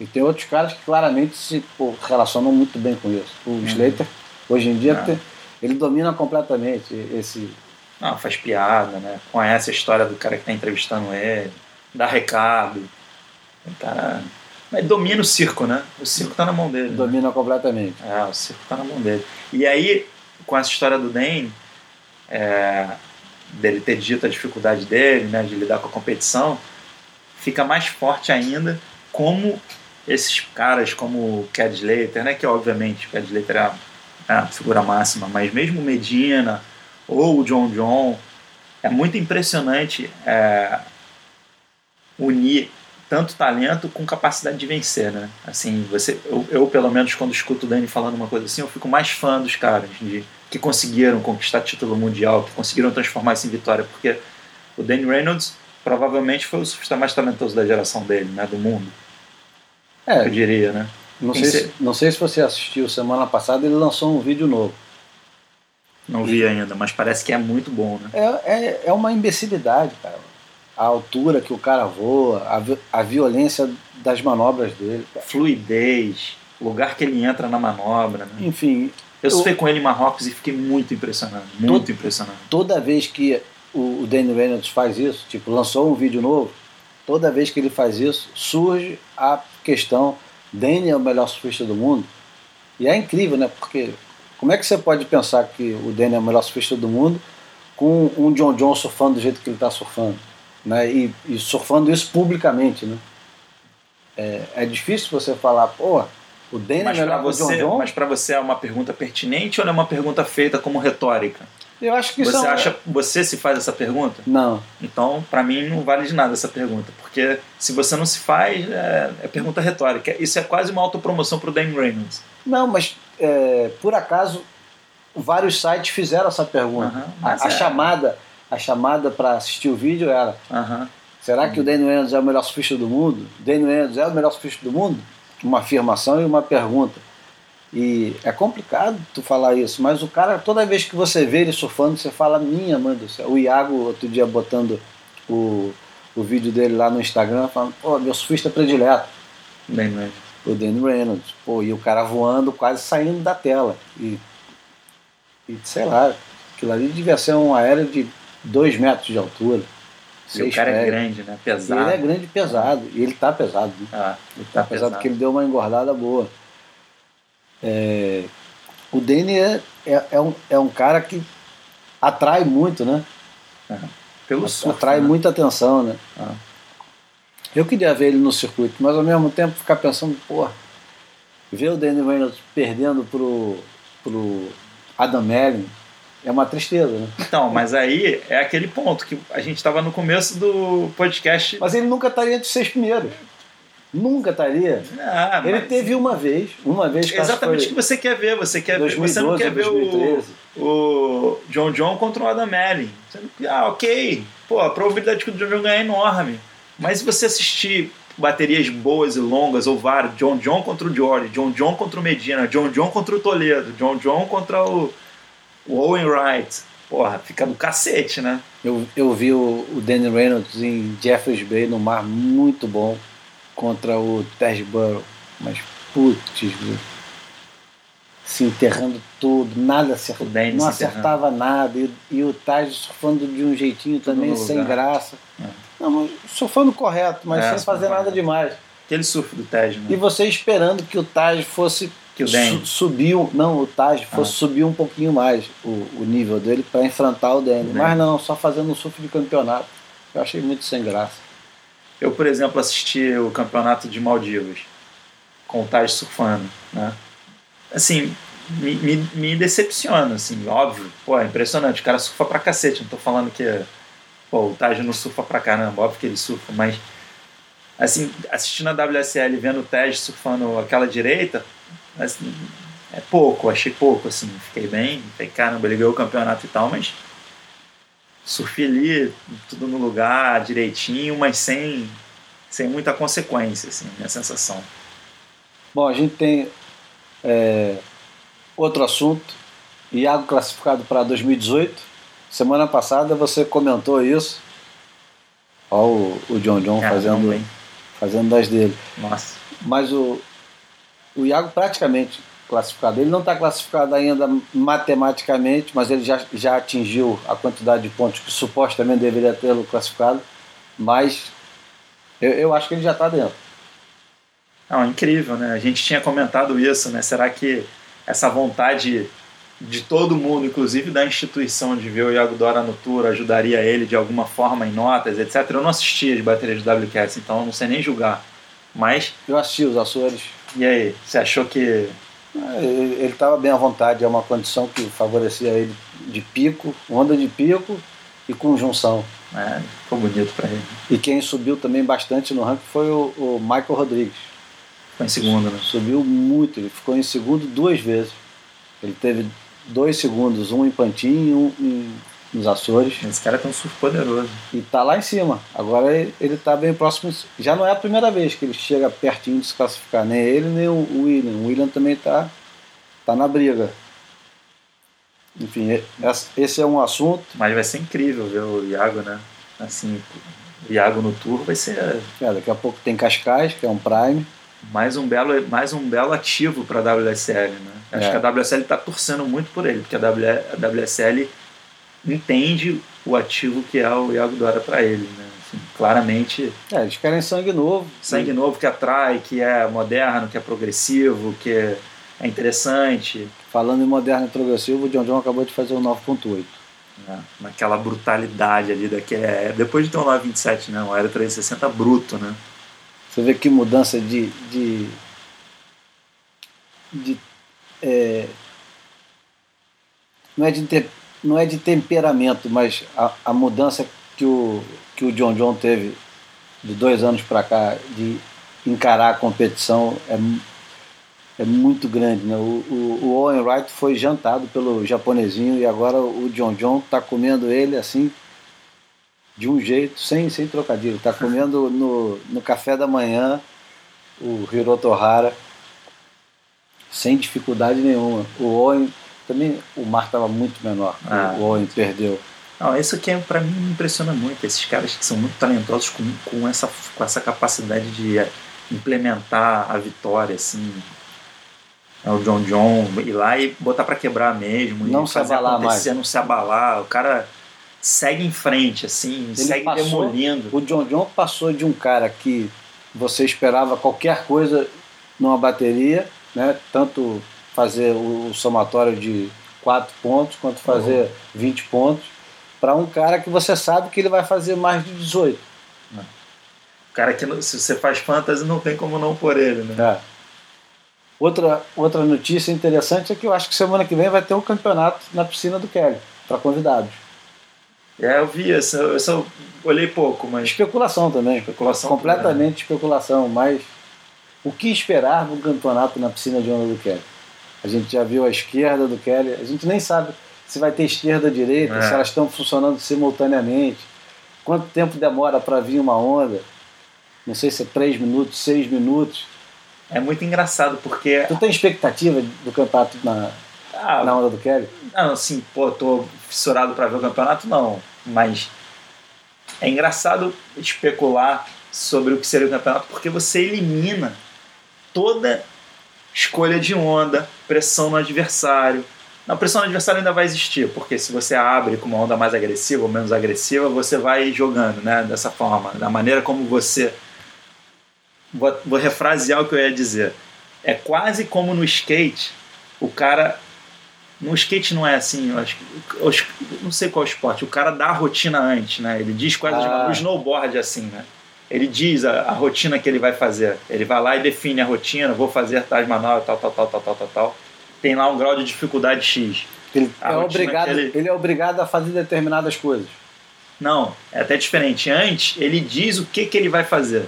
E tem outros caras que claramente se pô, relacionam muito bem com isso. O Slater, hoje em dia, tem- ele domina completamente esse. Não, faz piada, né? Conhece a história do cara que tá entrevistando ele, dá recado. O cara. Mas domina o circo, né? O circo tá na mão dele. né? Domina completamente. É, o circo tá na mão dele. E aí, com essa história do Dane, é, dele ter dito a dificuldade dele, né, de lidar com a competição, fica mais forte ainda como esses caras como o Cad Slater, né, que obviamente o Cad Slater é a, é a figura máxima, mas mesmo Medina ou o John John, é muito impressionante é, unir tanto talento com capacidade de vencer, né? Assim, você, eu, eu, pelo menos quando escuto o Dani falando uma coisa assim, eu fico mais fã dos caras de, que conseguiram conquistar título mundial, que conseguiram transformar isso em vitória, porque o Danny Reynolds provavelmente foi o surfista mais talentoso da geração dele, né? Do mundo, É, eu diria, né? não sei, se- não sei se você assistiu semana passada, ele lançou um vídeo novo. Não vi ainda, mas parece que é muito bom, né? É, é, é uma imbecilidade, cara. A altura que o cara voa, a, a violência das manobras dele. cara. Fluidez, o lugar que ele entra na manobra, né? Enfim, Eu Eu- surfei com ele em Marrocos e fiquei muito impressionado, muito impressionado. toda vez que o, o Danny Reynolds faz isso, tipo, lançou um vídeo novo, toda vez que ele faz isso, surge a questão: Danny é o melhor surfista do mundo? E é incrível, né? Porque como é que você pode pensar que o Danny é o melhor surfista do mundo com um John John surfando do jeito que ele está surfando? Né? E, e surfando isso publicamente, né? É, é difícil você falar, pô, o Mas é para melhor que o John você, John? mas pra você é uma pergunta pertinente ou é uma pergunta feita como retórica? Eu acho que Você é um- acha, você se faz essa pergunta? Não, Então, para mim não vale de nada essa pergunta, porque se você não se faz, é, é pergunta retórica. Isso é quase uma autopromoção pro Dan Reynolds. Não, mas é, por acaso vários sites fizeram essa pergunta. A, a é. chamada, a chamada para assistir o vídeo era: será que o Danny Reynolds é o melhor surfista do mundo? Danny Reynolds é o melhor surfista do mundo? Uma afirmação e uma pergunta. E é complicado tu falar isso, mas o cara, toda vez que você vê ele surfando, você fala: minha mãe do céu. O Iago, outro dia, botando o, o vídeo dele lá no Instagram, falando: pô, meu surfista predileto Dan Reynolds. o Danny Reynolds. Pô, e o cara voando, quase saindo da tela. E, e sei lá, aquilo ali devia ser um aéreo de 2 metros de altura. E o cara é pés. grande, né? E Pesado. ele é grande e pesado. E ele tá pesado, né? Ah, ele tá Apesar pesado. de que ele deu uma engordada boa. É, o Danny é, é, é um, é um cara que atrai muito, né? Pelo surf, atrai né? muita atenção, né? Ah. Eu queria ver ele no circuito, mas ao mesmo tempo ficar pensando, porra, ver o Danny Reynolds perdendo pro, pro Adam Mellin é uma tristeza, né? Então, mas aí é aquele ponto que a gente estava no começo do podcast. Mas ele nunca estaria entre os seis primeiros. Nunca estaria. Ah, Ele mas- teve uma vez, uma vez que Exatamente o que você quer ver. Você quer ver, você não 2012, quer ver o, 2013. o John John contra o Adam não- Ah, ok. Pô, a probabilidade que o John John ganhar é enorme. Mas se você assistir baterias boas e longas, ou vários. John John contra o George, John John contra o Medina, John John contra o Toledo, John John contra o, o Owen Wright. Porra, fica do cacete, né? Eu, eu vi o, o Danny Reynolds em Jeffers Bay no mar muito bom contra o Burrow. Mas putz, se enterrando tudo, nada acertava, não acertava nada. E, e o Taj surfando de um jeitinho tudo também, sem graça. É. Não, surfando correto, mas é, sem fazer nada correto. demais. Aquele surf do Taj, né? E você esperando que o Taj fosse que o su subiu, não, o Taj fosse ah. subir um pouquinho mais o, o nível dele para enfrentar o Danny. Mas não, só fazendo um surf de campeonato. Eu achei muito sem graça. Eu, por exemplo, assisti o campeonato de Maldivas com o Taj surfando, né? assim, me, me, me, decepciona, assim, óbvio. Pô, é impressionante, o cara surfa pra cacete, não tô falando que pô, o Taj não surfa pra caramba, óbvio que ele surfa, mas assim, assistindo a WSL vendo o Taj surfando aquela direita, assim, é pouco, achei pouco, assim, fiquei bem, falei, caramba, ele ganhou o campeonato e tal, mas surfei ali, tudo no lugar, direitinho, mas sem, sem muita consequência, assim, minha sensação. Bom, a gente tem é, outro assunto, Iago classificado para 2018. Semana passada você comentou isso. Olha o, o John John fazendo, fazendo das dele. Nossa. Mas o, o Iago praticamente classificado. Ele não está classificado ainda matematicamente, mas ele já, já atingiu a quantidade de pontos que supostamente deveria tê-lo classificado. Mas eu, eu acho que ele já está dentro. Não, incrível, né? A gente tinha comentado isso, né? Será que essa vontade de todo mundo, inclusive da instituição de ver o Iago Dora no tour, ajudaria ele de alguma forma em notas, etc. Eu não assisti as baterias do WCAS, então eu não sei nem julgar. Mas. Eu assisti os Açores. E aí, você achou que. Ah, ele estava bem à vontade, é uma condição que favorecia ele de pico, onda de pico e conjunção. É, ficou bonito para ele. E quem subiu também bastante no ranking foi o, o Michael Rodrigues. Ficou em segundo, né? Subiu muito, ele ficou em segundo duas vezes. Ele teve dois segundos, um em Pantin e um em, nos Açores. Esse cara tem um surf poderoso. E tá lá em cima. Agora ele tá bem próximo. Já não é a primeira vez que ele chega pertinho de se classificar. Nem ele, nem o William. O William também tá, tá na briga. Enfim, esse é um assunto. Mas vai ser incrível ver o Iago, né? Assim, o Iago no tour vai ser. É, daqui a pouco tem Cascais, que é um Prime mais um belo, mais um belo ativo para a WSL. Né? Acho é. que a WSL está torcendo muito por ele, porque a WSL entende o ativo que é o Iago Dora para ele. Né? Assim, claramente. É, eles querem sangue novo. Sangue novo que atrai, que é moderno, que é progressivo, que é, interessante. Falando em moderno e progressivo, o John John acabou de fazer o 9.8. É, naquela brutalidade ali daquele. É, depois de ter um 927, não, era 360 bruto, né? Você vê que mudança de. de, de é, não, é de ter, não é de temperamento, mas a, a mudança que o, que o John John teve de dois anos para cá de encarar a competição é, é muito grande. Né? O, o, o Owen Wright foi jantado pelo japonesinho e agora o John John está comendo ele assim de um jeito, sem, sem trocadilho. Está comendo no, no café da manhã o Hiroto Hara sem dificuldade nenhuma. O Owen também, o mar estava muito menor. Ah. O Owen perdeu. Não, isso que é, para mim me impressiona muito. Esses caras que são muito talentosos com, com, essa, com essa capacidade de implementar a vitória, assim. É o John John ir lá e botar para quebrar mesmo. Não se abalar mais. Não se abalar. O cara segue em frente, assim, Ele segue passou, demolindo. O John John passou de um cara que você esperava qualquer coisa numa bateria, né? tanto fazer o, somatório de 4 pontos quanto fazer uhum. 20 pontos, para um cara que você sabe que ele vai fazer mais de 18. O cara que se você faz fantasy não tem como não por ele, né? É. Outra, outra notícia interessante é que eu acho que semana que vem vai ter um campeonato na piscina do Kelly, para convidados. É, eu vi, eu só, eu só olhei pouco, mas. Especulação também. Especulação. Completamente também. especulação, mas o que esperar no campeonato na piscina de onda do Kelly? A gente já viu a esquerda do Kelly, a gente nem sabe se vai ter esquerda ou direita, é. se elas estão funcionando simultaneamente, quanto tempo demora para vir uma onda. não sei se é 3 minutos, 6 minutos. É muito engraçado, porque. Tu tem expectativa do campeonato na, Ah, na onda do Kelly? Não, assim, pô, tô fissurado pra ver o campeonato, não. Mas é engraçado especular sobre o que seria o campeonato, porque você elimina toda escolha de onda, pressão no adversário. Não, pressão no adversário ainda vai existir, porque se você abre com uma onda mais agressiva ou menos agressiva, você vai jogando, né? Dessa forma, da maneira como você. Vou, vou refrasear o que eu ia dizer. É quase como no skate, o cara no skate não é assim, eu acho eu não sei qual esporte. O cara dá a rotina antes, né? Ele diz quais as. Ah. O snowboard é assim, né? Ele diz a, a rotina que ele vai fazer. Ele vai lá e define a rotina, vou fazer tais manobras, tal, tal, tal, tal, tal, tal, tal. Tem lá um grau de dificuldade X. Ele A é, obrigado, ele- ele é obrigado a fazer determinadas coisas. Não, é até diferente. Antes, ele diz o que, que ele vai fazer.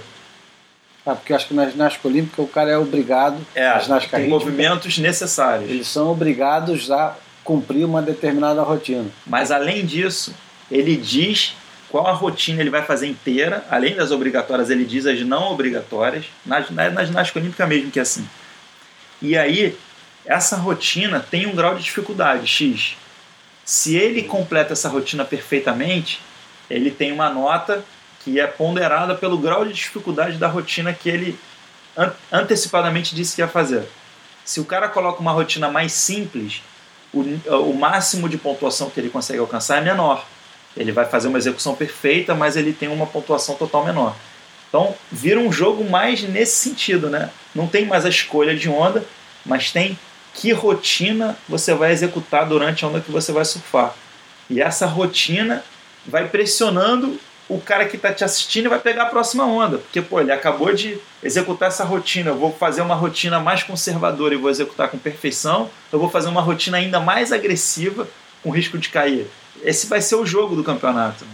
Ah, porque eu acho que na ginástica olímpica o cara é obrigado, É, na ginástica tem rítmica, movimentos necessários. eles são obrigados a cumprir uma determinada rotina. Mas além disso, ele diz qual a rotina ele vai fazer inteira. Além das obrigatórias, ele diz as não obrigatórias. Na, na, na ginástica olímpica mesmo que é assim. E aí, essa rotina tem um grau de dificuldade, X. Se ele completa essa rotina perfeitamente, ele tem uma nota que é ponderada pelo grau de dificuldade da rotina que ele an- antecipadamente disse que ia fazer. Se o cara coloca uma rotina mais simples, o, o máximo de pontuação que ele consegue alcançar é menor. Ele vai fazer uma execução perfeita, mas ele tem uma pontuação total menor. Então, vira um jogo mais nesse sentido, né? Não tem mais a escolha de onda, mas tem que rotina você vai executar durante a onda que você vai surfar. E essa rotina vai pressionando o cara que está te assistindo e vai pegar a próxima onda. Porque, pô, ele acabou de executar essa rotina. Eu vou fazer uma rotina mais conservadora e vou executar com perfeição. Eu vou fazer uma rotina ainda mais agressiva, com risco de cair. Esse vai ser o jogo do campeonato. né?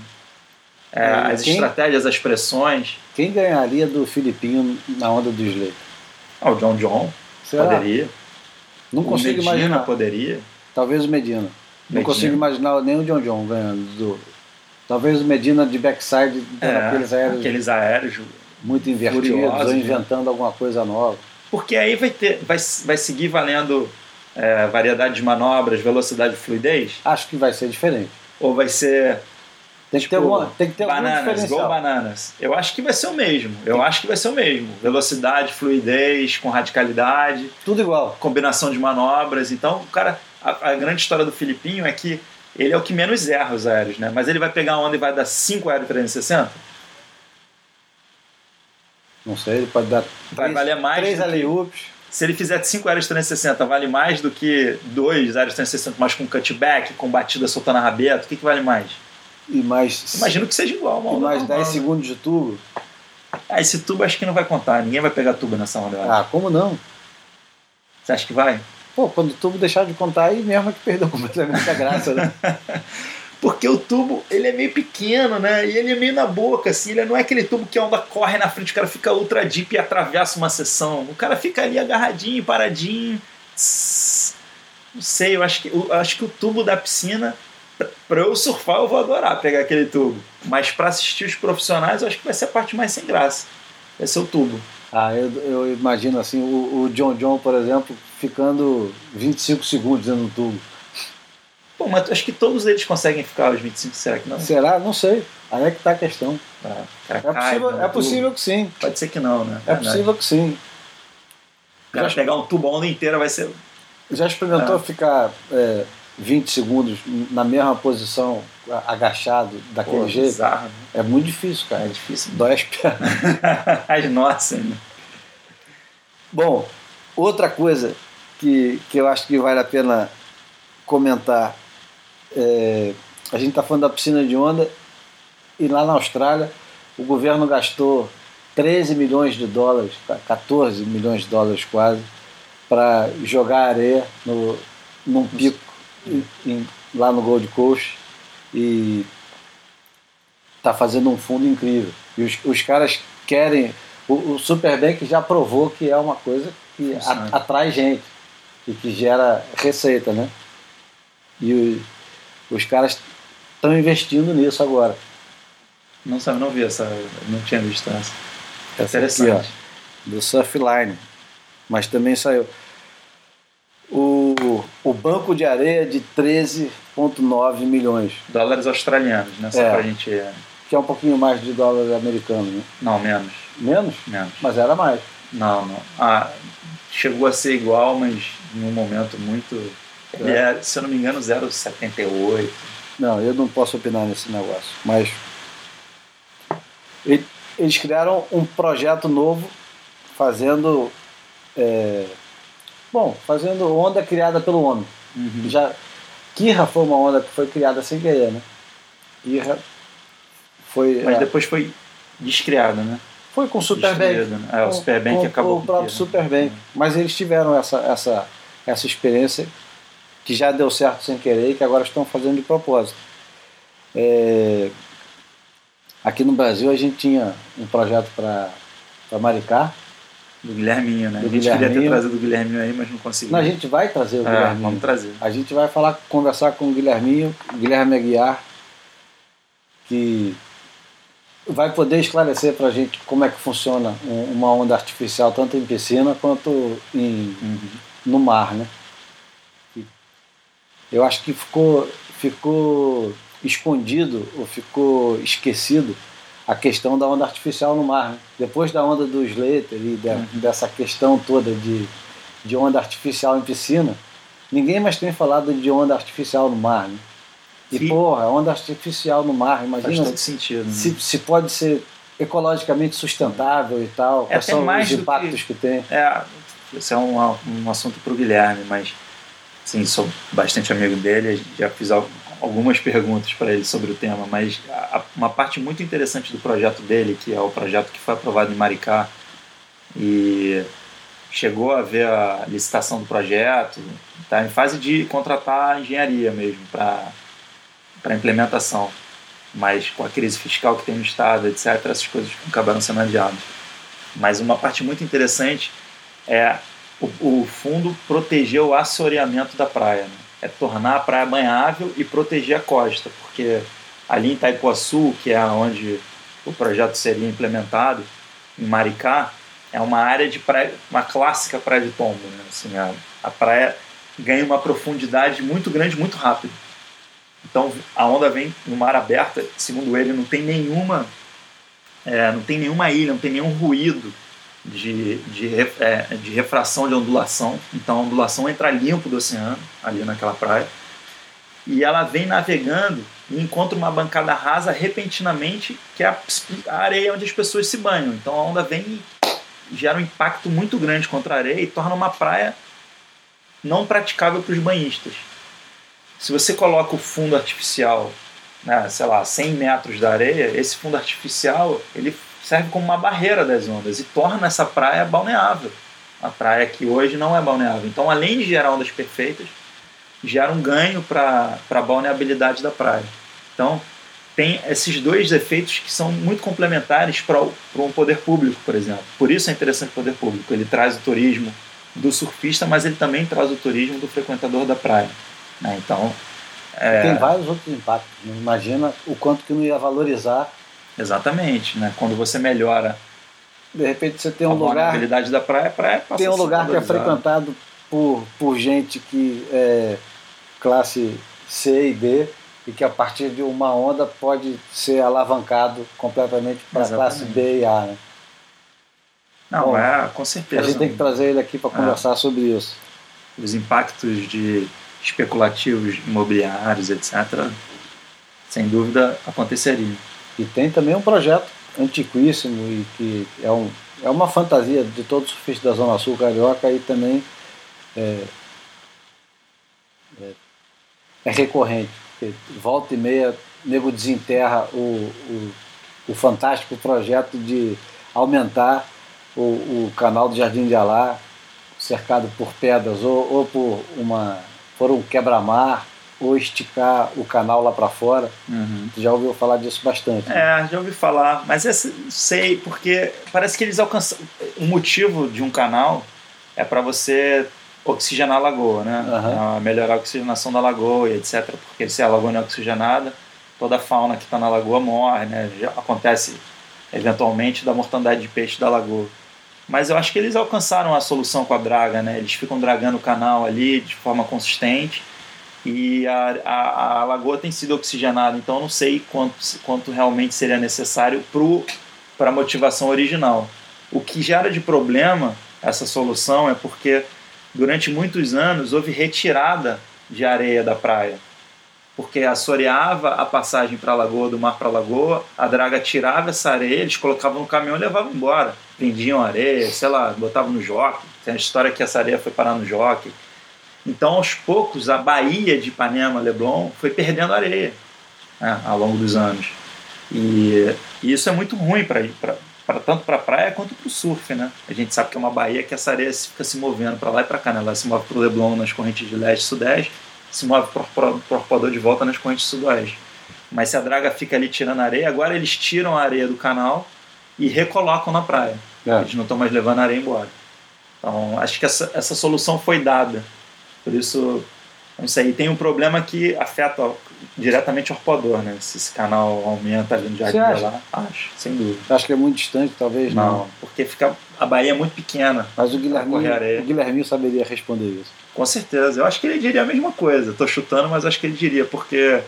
É, É, as quem- estratégias, as pressões. Quem ganharia do Filipinho na onda do Slay? Ah, o John John Será? poderia. Não o consigo Medina imaginar. poderia. Talvez o Medina. Não Medina. consigo imaginar nem o John John ganhando. Do... Talvez o Medina de backside, É, aqueles aéreos aqueles aéreos. muito invertidos ou né? inventando alguma coisa nova. Porque aí vai, ter, vai, vai seguir valendo é, variedade de manobras, velocidade e fluidez? Acho que vai ser diferente. Ou vai ser Tem que ter, Tipo, alguma, tem que ter bananas, igual bananas? Eu acho que vai ser o mesmo. Eu acho que vai ser o mesmo. Velocidade, fluidez, com radicalidade, Tudo igual. combinação de manobras. Então, o cara. A, a grande história do Filipinho é que ele é o que menos erra os aéreos, né? Mas ele vai pegar onda e vai dar 5 aéreos 360? Não sei, ele pode dar Vai três, valer mais três do que- alley-oops. Se ele fizer 5 aéreos 360, vale mais do que dois aéreos 360, mas com cutback, com batida soltando a rabeta? O que, que vale mais? e mais, Imagino que seja igual. Uma e mais normal, 10 né? segundos de tubo. Ah, esse tubo acho que não vai contar. Ninguém vai pegar tubo nessa onda, acho. Ah, como não? Você acha que vai? Pô, quando o tubo deixar de contar, aí mesmo é que perdeu completamente a graça, né? Porque o tubo, ele é meio pequeno, né? E ele é meio na boca, assim. Ele não é aquele tubo que a onda corre na frente, o cara fica ultra deep e atravessa uma sessão. O cara fica ali agarradinho, paradinho. Não sei, eu acho que, eu acho que o tubo da piscina, pra eu surfar, eu vou adorar pegar aquele tubo. Mas pra assistir os profissionais, eu acho que vai ser a parte mais sem graça. Vai ser o tubo. Ah, eu, eu imagino assim, o, o John John, por exemplo, ficando 25 segundos do tubo. Pô, mas acho que todos eles conseguem ficar aos 25, será que não? Será? Não sei. Aí é que tá a questão. Ah, cara É possível, é possível que sim. Pode ser que não, né? É Verdade. possível que sim. O cara pegar um tubo a onda inteira vai ser. Já experimentou É. ficar é, 20 segundos na mesma posição, agachado, daquele Pô, jeito? bizarro, né? É muito difícil, É cara. difícil. Dói as pernas. As nossas, né? Bom, outra coisa que, que eu acho que vale a pena comentar. É, a gente está falando da piscina de onda e lá na Austrália o governo gastou 13 milhões de dólares, 14 milhões de dólares quase, para jogar areia no, num pico em- em- lá no Gold Coast e está fazendo um fundo incrível. E os, os caras querem. O, o Superbank já provou que é uma coisa que a- atrai gente e que gera receita, né? E o- os caras estão investindo nisso agora. Não sabe, não vi essa. Não tinha visto essa. Essa aqui, ó, do Surfline. Mas também saiu. O, o banco de areia de 13,9 milhões. Dólares australianos, né? Só É. pra gente. Que é um pouquinho mais de dólar americano, né? Não, menos. Menos? Menos. Mas era mais. Não, não. Ah, chegou a ser igual, mas em um momento muito. Ele é, se eu não me engano, 0,78. Não, eu não posso opinar nesse negócio. Mas eles criaram um projeto novo fazendo. é, bom, fazendo onda criada pelo homem. Já, Kirra foi uma onda que foi criada sem querer, né? Kirra foi. Mas é, depois foi descriado, né? foi com o Superbank. Né? É, o Superbank com acabou O próprio. Superbank. Mas eles tiveram essa, essa, essa experiência que já deu certo sem querer e que agora estão fazendo de propósito. É, Aqui no Brasil a gente tinha um projeto para Maricá. Do Guilherminho, né? Do a gente queria ter trazido o Guilherminho aí, mas não conseguiu. Não, a gente vai trazer o É, Guilherminho. vamos trazer. A gente vai falar, conversar com o Guilherminho, Guilherme Aguiar, que vai poder esclarecer para a gente como é que funciona um- uma onda artificial, tanto em piscina quanto em, Uhum. no mar, né? Eu acho que ficou, ficou escondido ou ficou esquecido a questão da onda artificial no mar. Né? Depois da onda do Slater e de- Uhum. dessa questão toda de, de onda artificial em piscina, ninguém mais tem falado de onda artificial no mar. Né? E Sim. porra, onda artificial no mar, Faz imagina todo sentido. Né? se, se pode ser ecologicamente sustentável e tal, quais até são os impactos que tem. É, esse é um, um assunto para o Guilherme, mas sim, sou bastante amigo dele, já fiz al- algumas perguntas para ele sobre o tema, mas uma parte muito interessante do projeto dele, que é o projeto que foi aprovado em Maricá e chegou a ver a licitação do projeto, está em fase de contratar a engenharia mesmo para para implementação, mas com a crise fiscal que tem no estado, etc, essas coisas acabaram sendo adiadas. Mas uma parte muito interessante é o, o fundo proteger o assoreamento da praia. né? É tornar a praia banhável e proteger a costa, porque ali em Itaipuaçu, que é onde o projeto seria implementado, em Maricá, é uma área de praia, uma clássica praia de tombo. Né? Assim, a, a praia ganha uma profundidade muito grande, muito rápido. Então a onda vem no mar aberto, segundo ele, não tem nenhuma, é, não tem nenhuma ilha, não tem nenhum ruído de, de, é, de refração de ondulação. Então a ondulação entra limpo do oceano, ali naquela praia. E ela vem navegando e encontra uma bancada rasa repentinamente, que é a, a areia onde as pessoas se banham. Então a onda vem e gera um impacto muito grande contra a areia e torna uma praia não praticável para os banhistas. Se você coloca o fundo artificial, né, sei lá, 100 metros da areia, esse fundo artificial ele serve como uma barreira das ondas e torna essa praia balneável. A praia que hoje não é balneável. Então, além de gerar ondas perfeitas, gera um ganho para a balneabilidade da praia. Então, tem esses dois efeitos que são muito complementares para um poder público, por exemplo. Por isso é interessante o poder público. Ele traz o turismo do surfista, mas ele também traz o turismo do frequentador da praia. né? Então, é, Tem vários outros impactos. né? Imagina o quanto que não ia valorizar. Exatamente. Né? Quando você melhora De repente você tem a um lugar, vulnerabilidade da praia, a praia passa tem a um lugar que é frequentado por, por gente que é classe C e D e que a partir de uma onda pode ser alavancado completamente para a classe. B e A. Né? Não, Bom, é, com A certeza. gente tem que trazer ele aqui para É. conversar sobre isso. Os impactos de especulativos imobiliários, etc., sem dúvida aconteceriam. E tem também um projeto antiquíssimo e que é, um, é uma fantasia de todos os surfistas da Zona Sul Carioca e também é, é, é recorrente. Volta e meia, nego desenterra o, o, o fantástico projeto de aumentar o, o canal do Jardim de Alá, cercado por pedras, ou, ou por, uma, por um quebra-mar, ou esticar o canal lá para fora. Tu já ouviu falar disso bastante. né? É, já ouvi falar, mas esse, sei, porque parece que eles alcançam. O motivo de um canal é para você oxigenar a lagoa, né? É, melhorar a oxigenação da lagoa e etc. Porque se a lagoa não é oxigenada, toda a fauna que está na lagoa morre, né? Já acontece eventualmente, da mortandade de peixe da lagoa. Mas eu acho que eles alcançaram a solução com a draga, né? Eles ficam dragando o canal ali de forma consistente e a, a, a lagoa tem sido oxigenada, então eu não sei quanto, quanto realmente seria necessário para a motivação original. O que gera de problema essa solução é porque durante muitos anos houve retirada de areia da praia porque assoreava a passagem para a lagoa, do mar para a lagoa, a draga tirava essa areia, eles colocavam no caminhão e levavam embora. Prendiam areia, sei lá, botavam no joque. Tem a história que essa areia foi parar no joque. Então, aos poucos, a Baía de Ipanema, Leblon, foi perdendo areia né, ao longo dos anos. E, e isso é muito ruim para tanto para a praia quanto para o surf, né? A gente sabe que é uma baía que essa areia fica se movendo para lá e para cá, né? Ela se move para o Leblon nas correntes de leste e sudeste se move para o arpoador de volta nas correntes sudoeste. Mas se a draga fica ali tirando areia, agora eles tiram a areia do canal e recolocam na praia. É. Eles não estão mais levando a areia embora. Então, acho que essa, essa solução foi dada. Por isso, não sei. E tem um problema que afeta diretamente o arpoador, né? Se esse canal aumenta ali no jardim lá, acho, sem dúvida. Acho que é muito distante, talvez não. não. Porque fica, a Bahia é muito pequena. Mas o Guilherminho, o Guilherminho saberia responder isso. Com certeza. Eu acho que ele diria a mesma coisa. Estou chutando, mas acho que ele diria, porque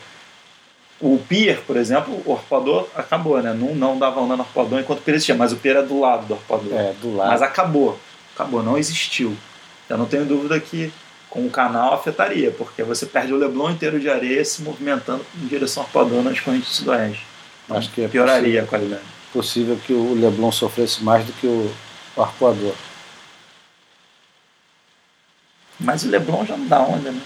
o pier, por exemplo, o arpoador acabou, né? Não, não dava onda no arpoador enquanto o pier existia, mas o pier é do lado do arpoador. É, do lado. Mas acabou. Acabou, não existiu. Eu não tenho dúvida que com o canal afetaria, porque você perde o Leblon inteiro de areia se movimentando em direção ao arpoador nas correntes do sudoeste. Então, acho que é pioraria possível, a qualidade. Possível que o Leblon sofresse mais do que o arpoador. Mas o Leblon já não dá onda, né?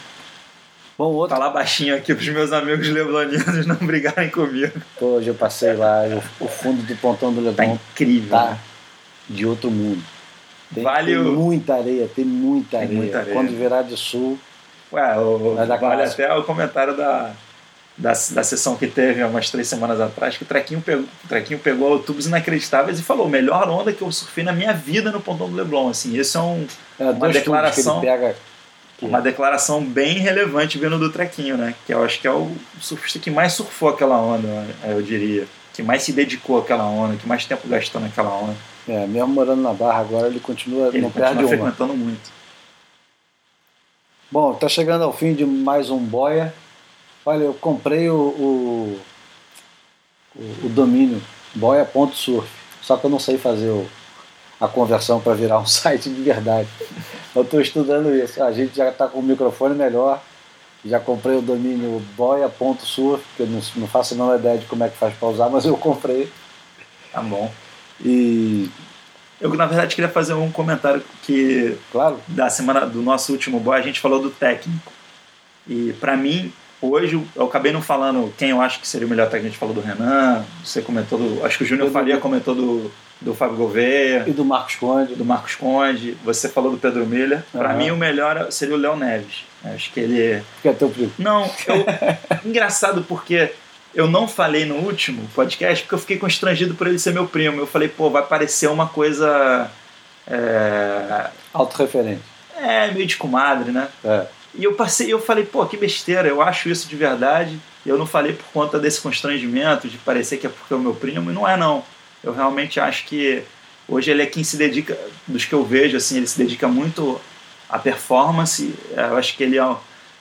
Bom, outro... Falar baixinho aqui pros meus amigos leblonianos não brigarem comigo. Hoje eu passei lá, o, fundo do pontão do Leblon. Tá incrível. Tá né? de outro mundo. Tem, vale tem muita areia, tem muita, tem areia. muita areia. Quando virar de sul. Ué, o, vale até o comentário da, da, da sessão que teve há umas três semanas atrás, que o Trequinho pegou, o Trequinho pegou tubos inacreditáveis e falou: melhor onda que eu surfei na minha vida no pontão do Leblon. Assim, isso é, um, é uma declaração. Pega, uma declaração bem relevante vindo do Trequinho, né? Que eu acho que é o surfista que mais surfou aquela onda, eu diria. Que mais se dedicou àquela onda, que mais tempo gastou naquela onda. É, mesmo morando na Barra agora, ele continua, ele não continua perde frequentando uma. muito. Bom, tá chegando ao fim de mais um Boia. Olha, eu comprei o, o, o domínio boia.surf, só que eu não sei fazer o, a conversão para virar um site de verdade. Eu estou estudando isso. A gente já está com o microfone melhor, já comprei o domínio boia.surf, que eu não, não faço a menor ideia de como é que faz para usar, mas eu comprei. Tá bom. E eu, na verdade, queria fazer um comentário que, claro, da semana do nosso último boy, a gente falou do técnico. E, para mim, Hoje eu acabei não falando quem eu acho que seria o melhor técnico. A gente falou do Renan, você comentou do. Acho que o Júnior Faria comentou do, do Fábio Gouveia. E do Marcos Conde. Do Marcos Conde. Você falou do Pedro Miller. Uhum. Para mim, o melhor seria o Léo Neves. Acho que ele. Que é teu primo. Não, eu... engraçado porque eu não falei no último podcast porque eu fiquei constrangido por ele ser meu primo. Eu falei, pô, vai parecer uma coisa. É... Autorreferente. É, meio de comadre, né? É. E eu passei, eu falei, pô, que besteira, eu acho isso de verdade. Eu não falei por conta desse constrangimento, de parecer que é porque é o meu primo, e não é não. Eu realmente acho que hoje ele é quem se dedica, dos que eu vejo, assim, ele se dedica muito à performance. Eu acho que ele é,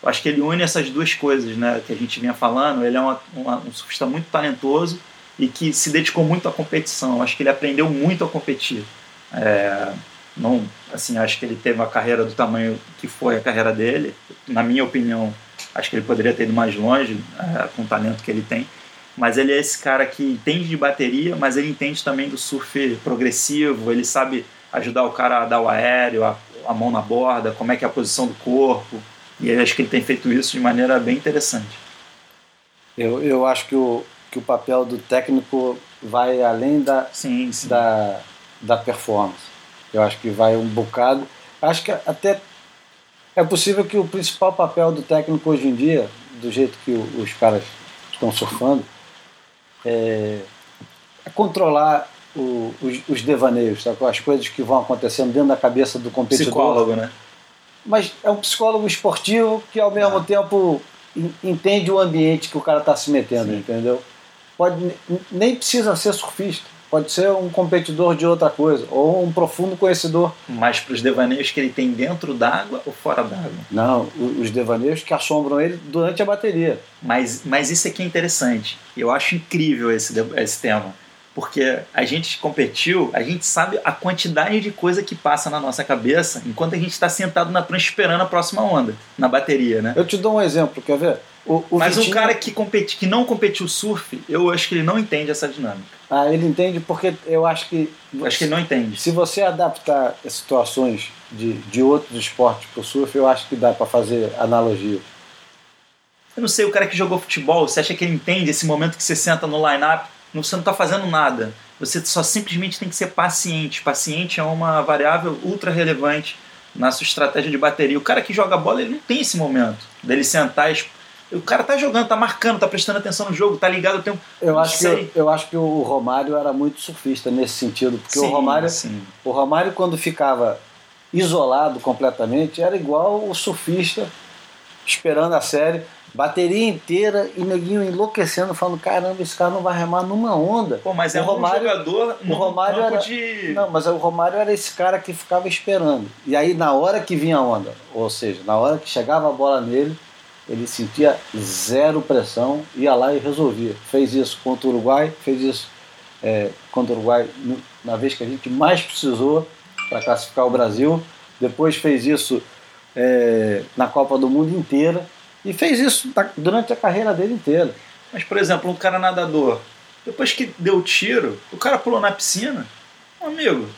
eu acho que ele une essas duas coisas, né, que a gente vinha falando. Ele é uma, uma, um surfista muito talentoso e que se dedicou muito à competição. Eu acho que ele aprendeu muito a competir. É, não, assim, acho que ele teve uma carreira do tamanho que foi a carreira dele. Na minha opinião, acho que ele poderia ter ido mais longe é, com o talento que ele tem. Mas ele é esse cara que entende de bateria, mas ele entende também do surf progressivo. Ele sabe ajudar o cara a dar o aéreo, a, a mão na borda, como é que é a posição do corpo. E eu acho que ele tem feito isso de maneira bem interessante. Eu, eu acho que o, que o papel do técnico vai além da, sim, sim. da, da performance eu acho que vai um bocado. Acho que até é possível que o principal papel do técnico hoje em dia, do jeito que os caras estão surfando, é, é controlar o, os, os, devaneios, as coisas que vão acontecendo dentro da cabeça do competidor. Psicólogo, né? Mas é um psicólogo esportivo que ao mesmo ah. tempo entende o ambiente que o cara está se metendo, Sim. entendeu? Pode, nem precisa ser surfista pode ser um competidor de outra coisa, ou um profundo conhecedor. Mas para os devaneios que ele tem dentro d'água ou fora d'água? Não, os devaneios que assombram ele durante a bateria. Mas, mas isso aqui é interessante. Eu acho incrível esse, esse tema. Porque a gente competiu, a gente sabe a quantidade de coisa que passa na nossa cabeça enquanto a gente está sentado na prancha esperando a próxima onda, na bateria, né? Eu te dou um exemplo, quer ver? O, o Mas Vitinho... um cara que, competi, que não competiu surf, eu acho que ele não entende essa dinâmica. Ah, ele entende porque eu acho que. Acho que ele não entende. Se você adaptar situações de, de outros esportes para o surf, eu acho que dá para fazer analogia. Eu não sei, o cara que jogou futebol, você acha que ele entende esse momento que você senta no line-up, você não está fazendo nada. Você só simplesmente tem que ser paciente. Paciente é uma variável ultra relevante na sua estratégia de bateria. O cara que joga bola, ele não tem esse momento dele sentar e o cara tá jogando, tá marcando, tá prestando atenção no jogo, tá ligado o tempo. Eu acho, que eu, eu, acho que o Romário era muito surfista nesse sentido, porque sim, o Romário, sim. o Romário quando ficava isolado completamente, era igual o surfista esperando a série, bateria inteira e neguinho enlouquecendo, falando: caramba, esse cara não vai remar numa onda. Pô, mas o é Romário, um jogador o Romário era, de. Não, mas o Romário era esse cara que ficava esperando. E aí, na hora que vinha a onda, ou seja, na hora que chegava a bola nele, ele sentia zero pressão, ia lá e resolvia. Fez isso contra o Uruguai, fez isso é, contra o Uruguai na vez que a gente mais precisou para classificar o Brasil. Depois fez isso é, na Copa do Mundo inteira e fez isso durante a carreira dele inteira. Mas, por exemplo, um cara nadador, depois que deu o tiro, o cara pulou na piscina, amigo,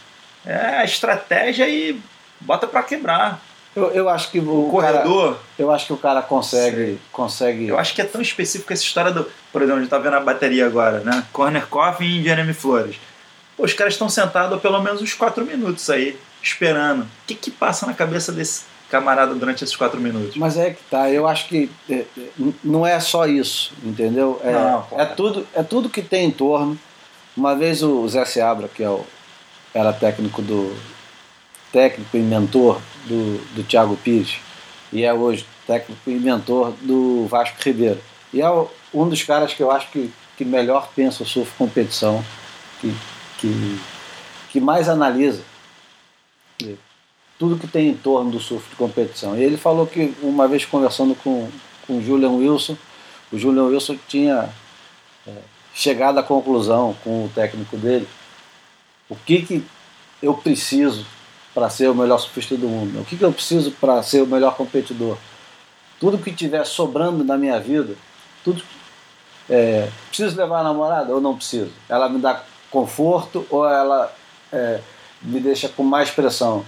é a estratégia e bota para quebrar. Eu, eu acho que o, o corredor. Cara, eu acho que o cara consegue, consegue. Eu acho que é tão específico essa história do. Por exemplo, a gente tá vendo a bateria agora, né? Corner Coffin e Jeremy Flores. Pô, os caras estão sentados há pelo menos uns 4 minutos aí, esperando. O que que passa na cabeça desse camarada durante esses 4 minutos? Mas é que tá, eu acho que é, é, não é só isso, entendeu? É, não, é, tudo, é tudo que tem em torno. Uma vez o Zé Seabra, que é o, era técnico do, técnico e mentor do, do Thiago Pires e é hoje técnico e mentor do Vasco Ribeiro. E é um dos caras que eu acho que, que melhor pensa o surf competição, que, que, que mais analisa tudo que tem em torno do surf de competição. E ele falou que uma vez conversando com, com o Julian Wilson, o Julian Wilson tinha é, chegado à conclusão com o técnico dele o que, que eu preciso para ser o melhor surfista do mundo? O que, que eu preciso para ser o melhor competidor? Tudo que tiver sobrando na minha vida, tudo é, preciso levar a namorada ou não preciso? Ela me dá conforto ou ela é, me deixa com mais pressão?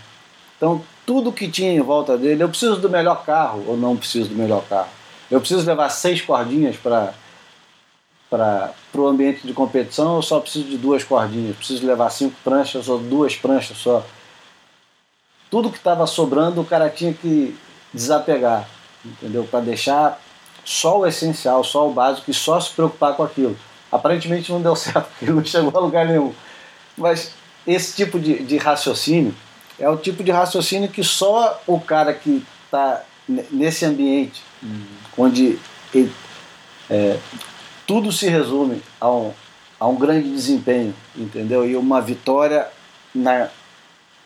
Então, tudo que tinha em volta dele, eu preciso do melhor carro ou não preciso do melhor carro? Eu preciso levar seis cordinhas para para o ambiente de competição, eu só preciso de duas cordinhas. Preciso levar cinco pranchas ou duas pranchas só tudo que estava sobrando o cara tinha que desapegar, entendeu? Para deixar só o essencial, só o básico e só se preocupar com aquilo. Aparentemente não deu certo, porque não chegou a lugar nenhum. Mas esse tipo de, de raciocínio é o tipo de raciocínio que só o cara que está nesse ambiente, uhum. onde ele, é, tudo se resume a um, a um grande desempenho, entendeu? E uma vitória na,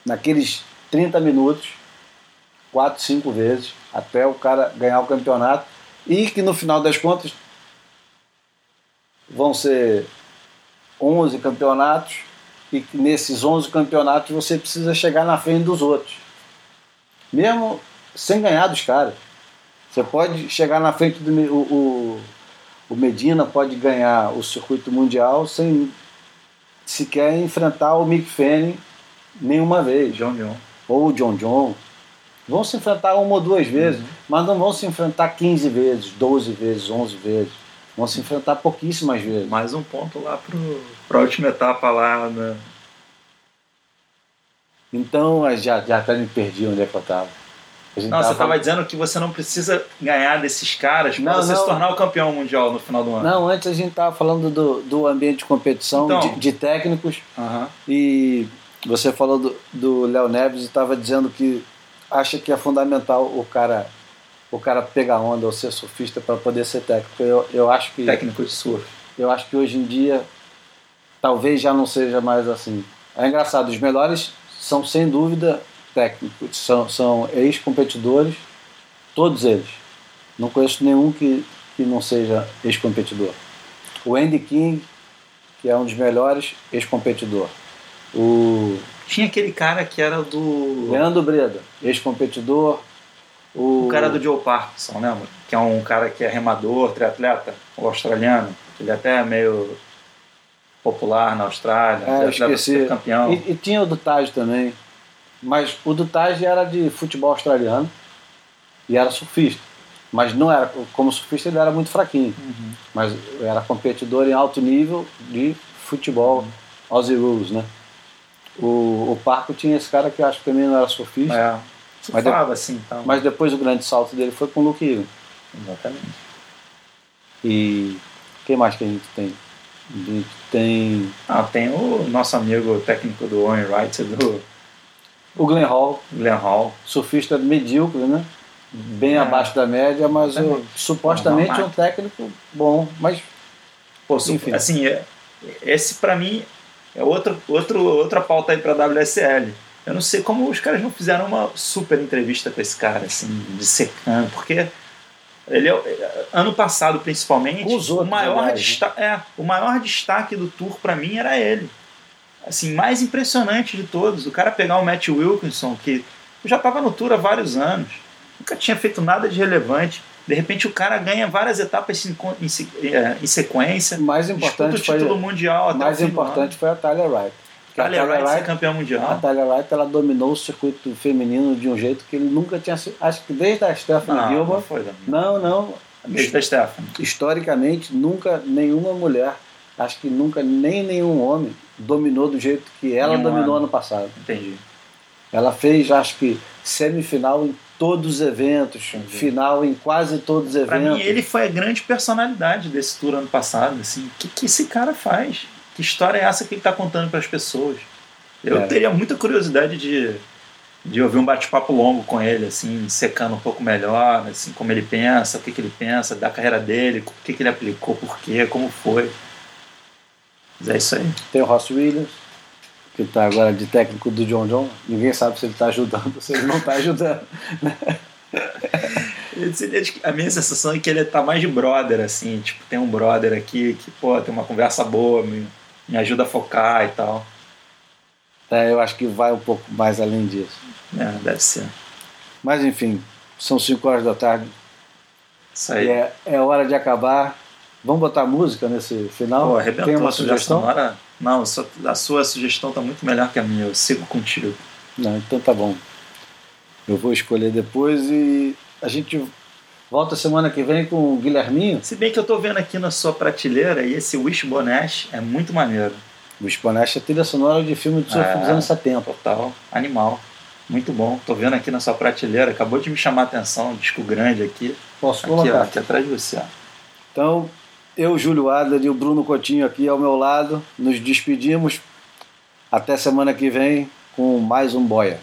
naqueles 30 minutos, 4, 5 vezes, até o cara ganhar o campeonato. E que no final das contas vão ser 11 campeonatos e que nesses 11 campeonatos você precisa chegar na frente dos outros. Mesmo sem ganhar dos caras. Você pode chegar na frente do o, o, o Medina pode ganhar o circuito mundial sem sequer enfrentar o Mick Fanning nenhuma vez. John John ou o John John, vão se enfrentar uma ou duas vezes, uhum. mas não vão se enfrentar 15 vezes, 12 vezes, 11 vezes. Vão se enfrentar pouquíssimas vezes. Mais um ponto lá para a última etapa lá. Né? Então, já, já até me perdi onde é que eu estava. Não, tava... você estava dizendo que você não precisa ganhar desses caras para você não. se tornar o campeão mundial no final do ano. Não, antes a gente estava falando do, do ambiente de competição, então, de, de técnicos. Uh -huh. E você falou do, do Léo Neves e estava dizendo que acha que é fundamental o cara o cara pegar onda ou ser surfista para poder ser técnico. Eu, eu acho que técnico de surf. Eu acho que hoje em dia talvez já não seja mais assim. É engraçado, os melhores são sem dúvida técnicos, são, são ex-competidores, todos eles. Não conheço nenhum que, que não seja ex-competidor. O Andy King, que é um dos melhores, ex-competidor. O Tinha aquele cara que era do. Leandro Breda, ex-competidor. O, O cara do Joe Parkinson, lembra? Que é um cara que é remador, triatleta, o australiano. Ele até é meio popular na Austrália, É, triatleta esqueci. campeão. E, e tinha o do Taj também. Mas o do Taj era de futebol australiano e era surfista. Mas não era, como surfista ele era muito fraquinho. Uhum. Mas era competidor em alto nível de futebol Aussie Rules, né? O, o Parco tinha esse cara que eu acho que também não era surfista. É. Mas Surfava assim, então. Mas depois o grande salto dele foi com o Luke. Exatamente. E quem mais que a gente tem? A gente tem Ah, tem o nosso amigo técnico do Owen Wright, do o Glenn Hall, Glenn Hall. surfista medíocre, né? Bem É. abaixo da média, mas Exatamente. supostamente é um técnico bom. Mas Pô, Enfim. assim, é- esse pra mim é outro, outro, outra pauta aí pra WSL. Eu não sei como os caras não fizeram uma super entrevista com esse cara, assim, de secando, porque ele é, é, ano passado principalmente, Com os o outros, maior né? destaque, é, o maior destaque do tour pra mim era ele. Assim, mais impressionante de todos, o cara pegar o Matt Wilkinson, que já estava no tour há vários anos, nunca tinha feito nada de relevante. De repente o cara ganha várias etapas em, em sequência, o mais disputa o importante foi, título mundial até mais o importante foi a Tyler Wright. A ano. Tyler Wright ser campeão a mundial. Tyler Wright ela dominou o circuito feminino de um jeito que ele nunca tinha sido. Acho que desde a Stephanie Não, não foi Não, não. Desde a Stephanie. Historicamente, nunca nenhuma mulher, acho que nunca nem nenhum homem dominou do jeito que ela Nenhum dominou homem. ano passado. Entendi. Ela fez, acho que, semifinal em todos os eventos, Entendi. final em quase todos os Pra eventos. mim, ele foi a grande personalidade desse tour ano passado. Assim, o que, que esse cara faz? Que história é essa que ele está contando para as pessoas? Eu É. teria muita curiosidade de, de ouvir um bate-papo longo com ele, assim, secando um pouco melhor, assim, como ele pensa, o que, que ele pensa, da carreira dele, o que, que ele aplicou, por quê, como foi. Mas é isso aí. Tem o Ross Williams, que está agora de técnico do John John. Ninguém sabe se ele está ajudando ou se ele não está ajudando. Ele- A minha sensação é que ele tá mais de brother, assim, tipo, tem um brother aqui que, pô, tem uma conversa boa, me, me ajuda a focar e tal. É, eu acho que vai um pouco mais além disso. É, deve ser. Mas enfim, são 5 horas da tarde Isso aí. é, é hora de acabar. Vamos botar música nesse final? Pô, arrebentou Tem uma sugestão? sonora. Não, a sua sugestão tá muito melhor que a minha, eu sigo contigo. Não, então tá bom. Eu vou escolher depois e a gente volta semana que vem com o Guilherminho. Se bem que eu tô vendo aqui na sua prateleira e esse Wishbone Ash é muito maneiro. O Spanache é trilha sonora de filme de surf Ah. dos anos 70. Total, animal. Muito bom. Tô vendo aqui na sua prateleira, acabou de me chamar a atenção, um disco grande aqui. Posso Aqui, ó, colocar? aqui atrás de você. ó. Então, eu, Júlio Adler e o Bruno Coutinho aqui ao meu lado, nos despedimos. Até semana que vem com mais um Boia.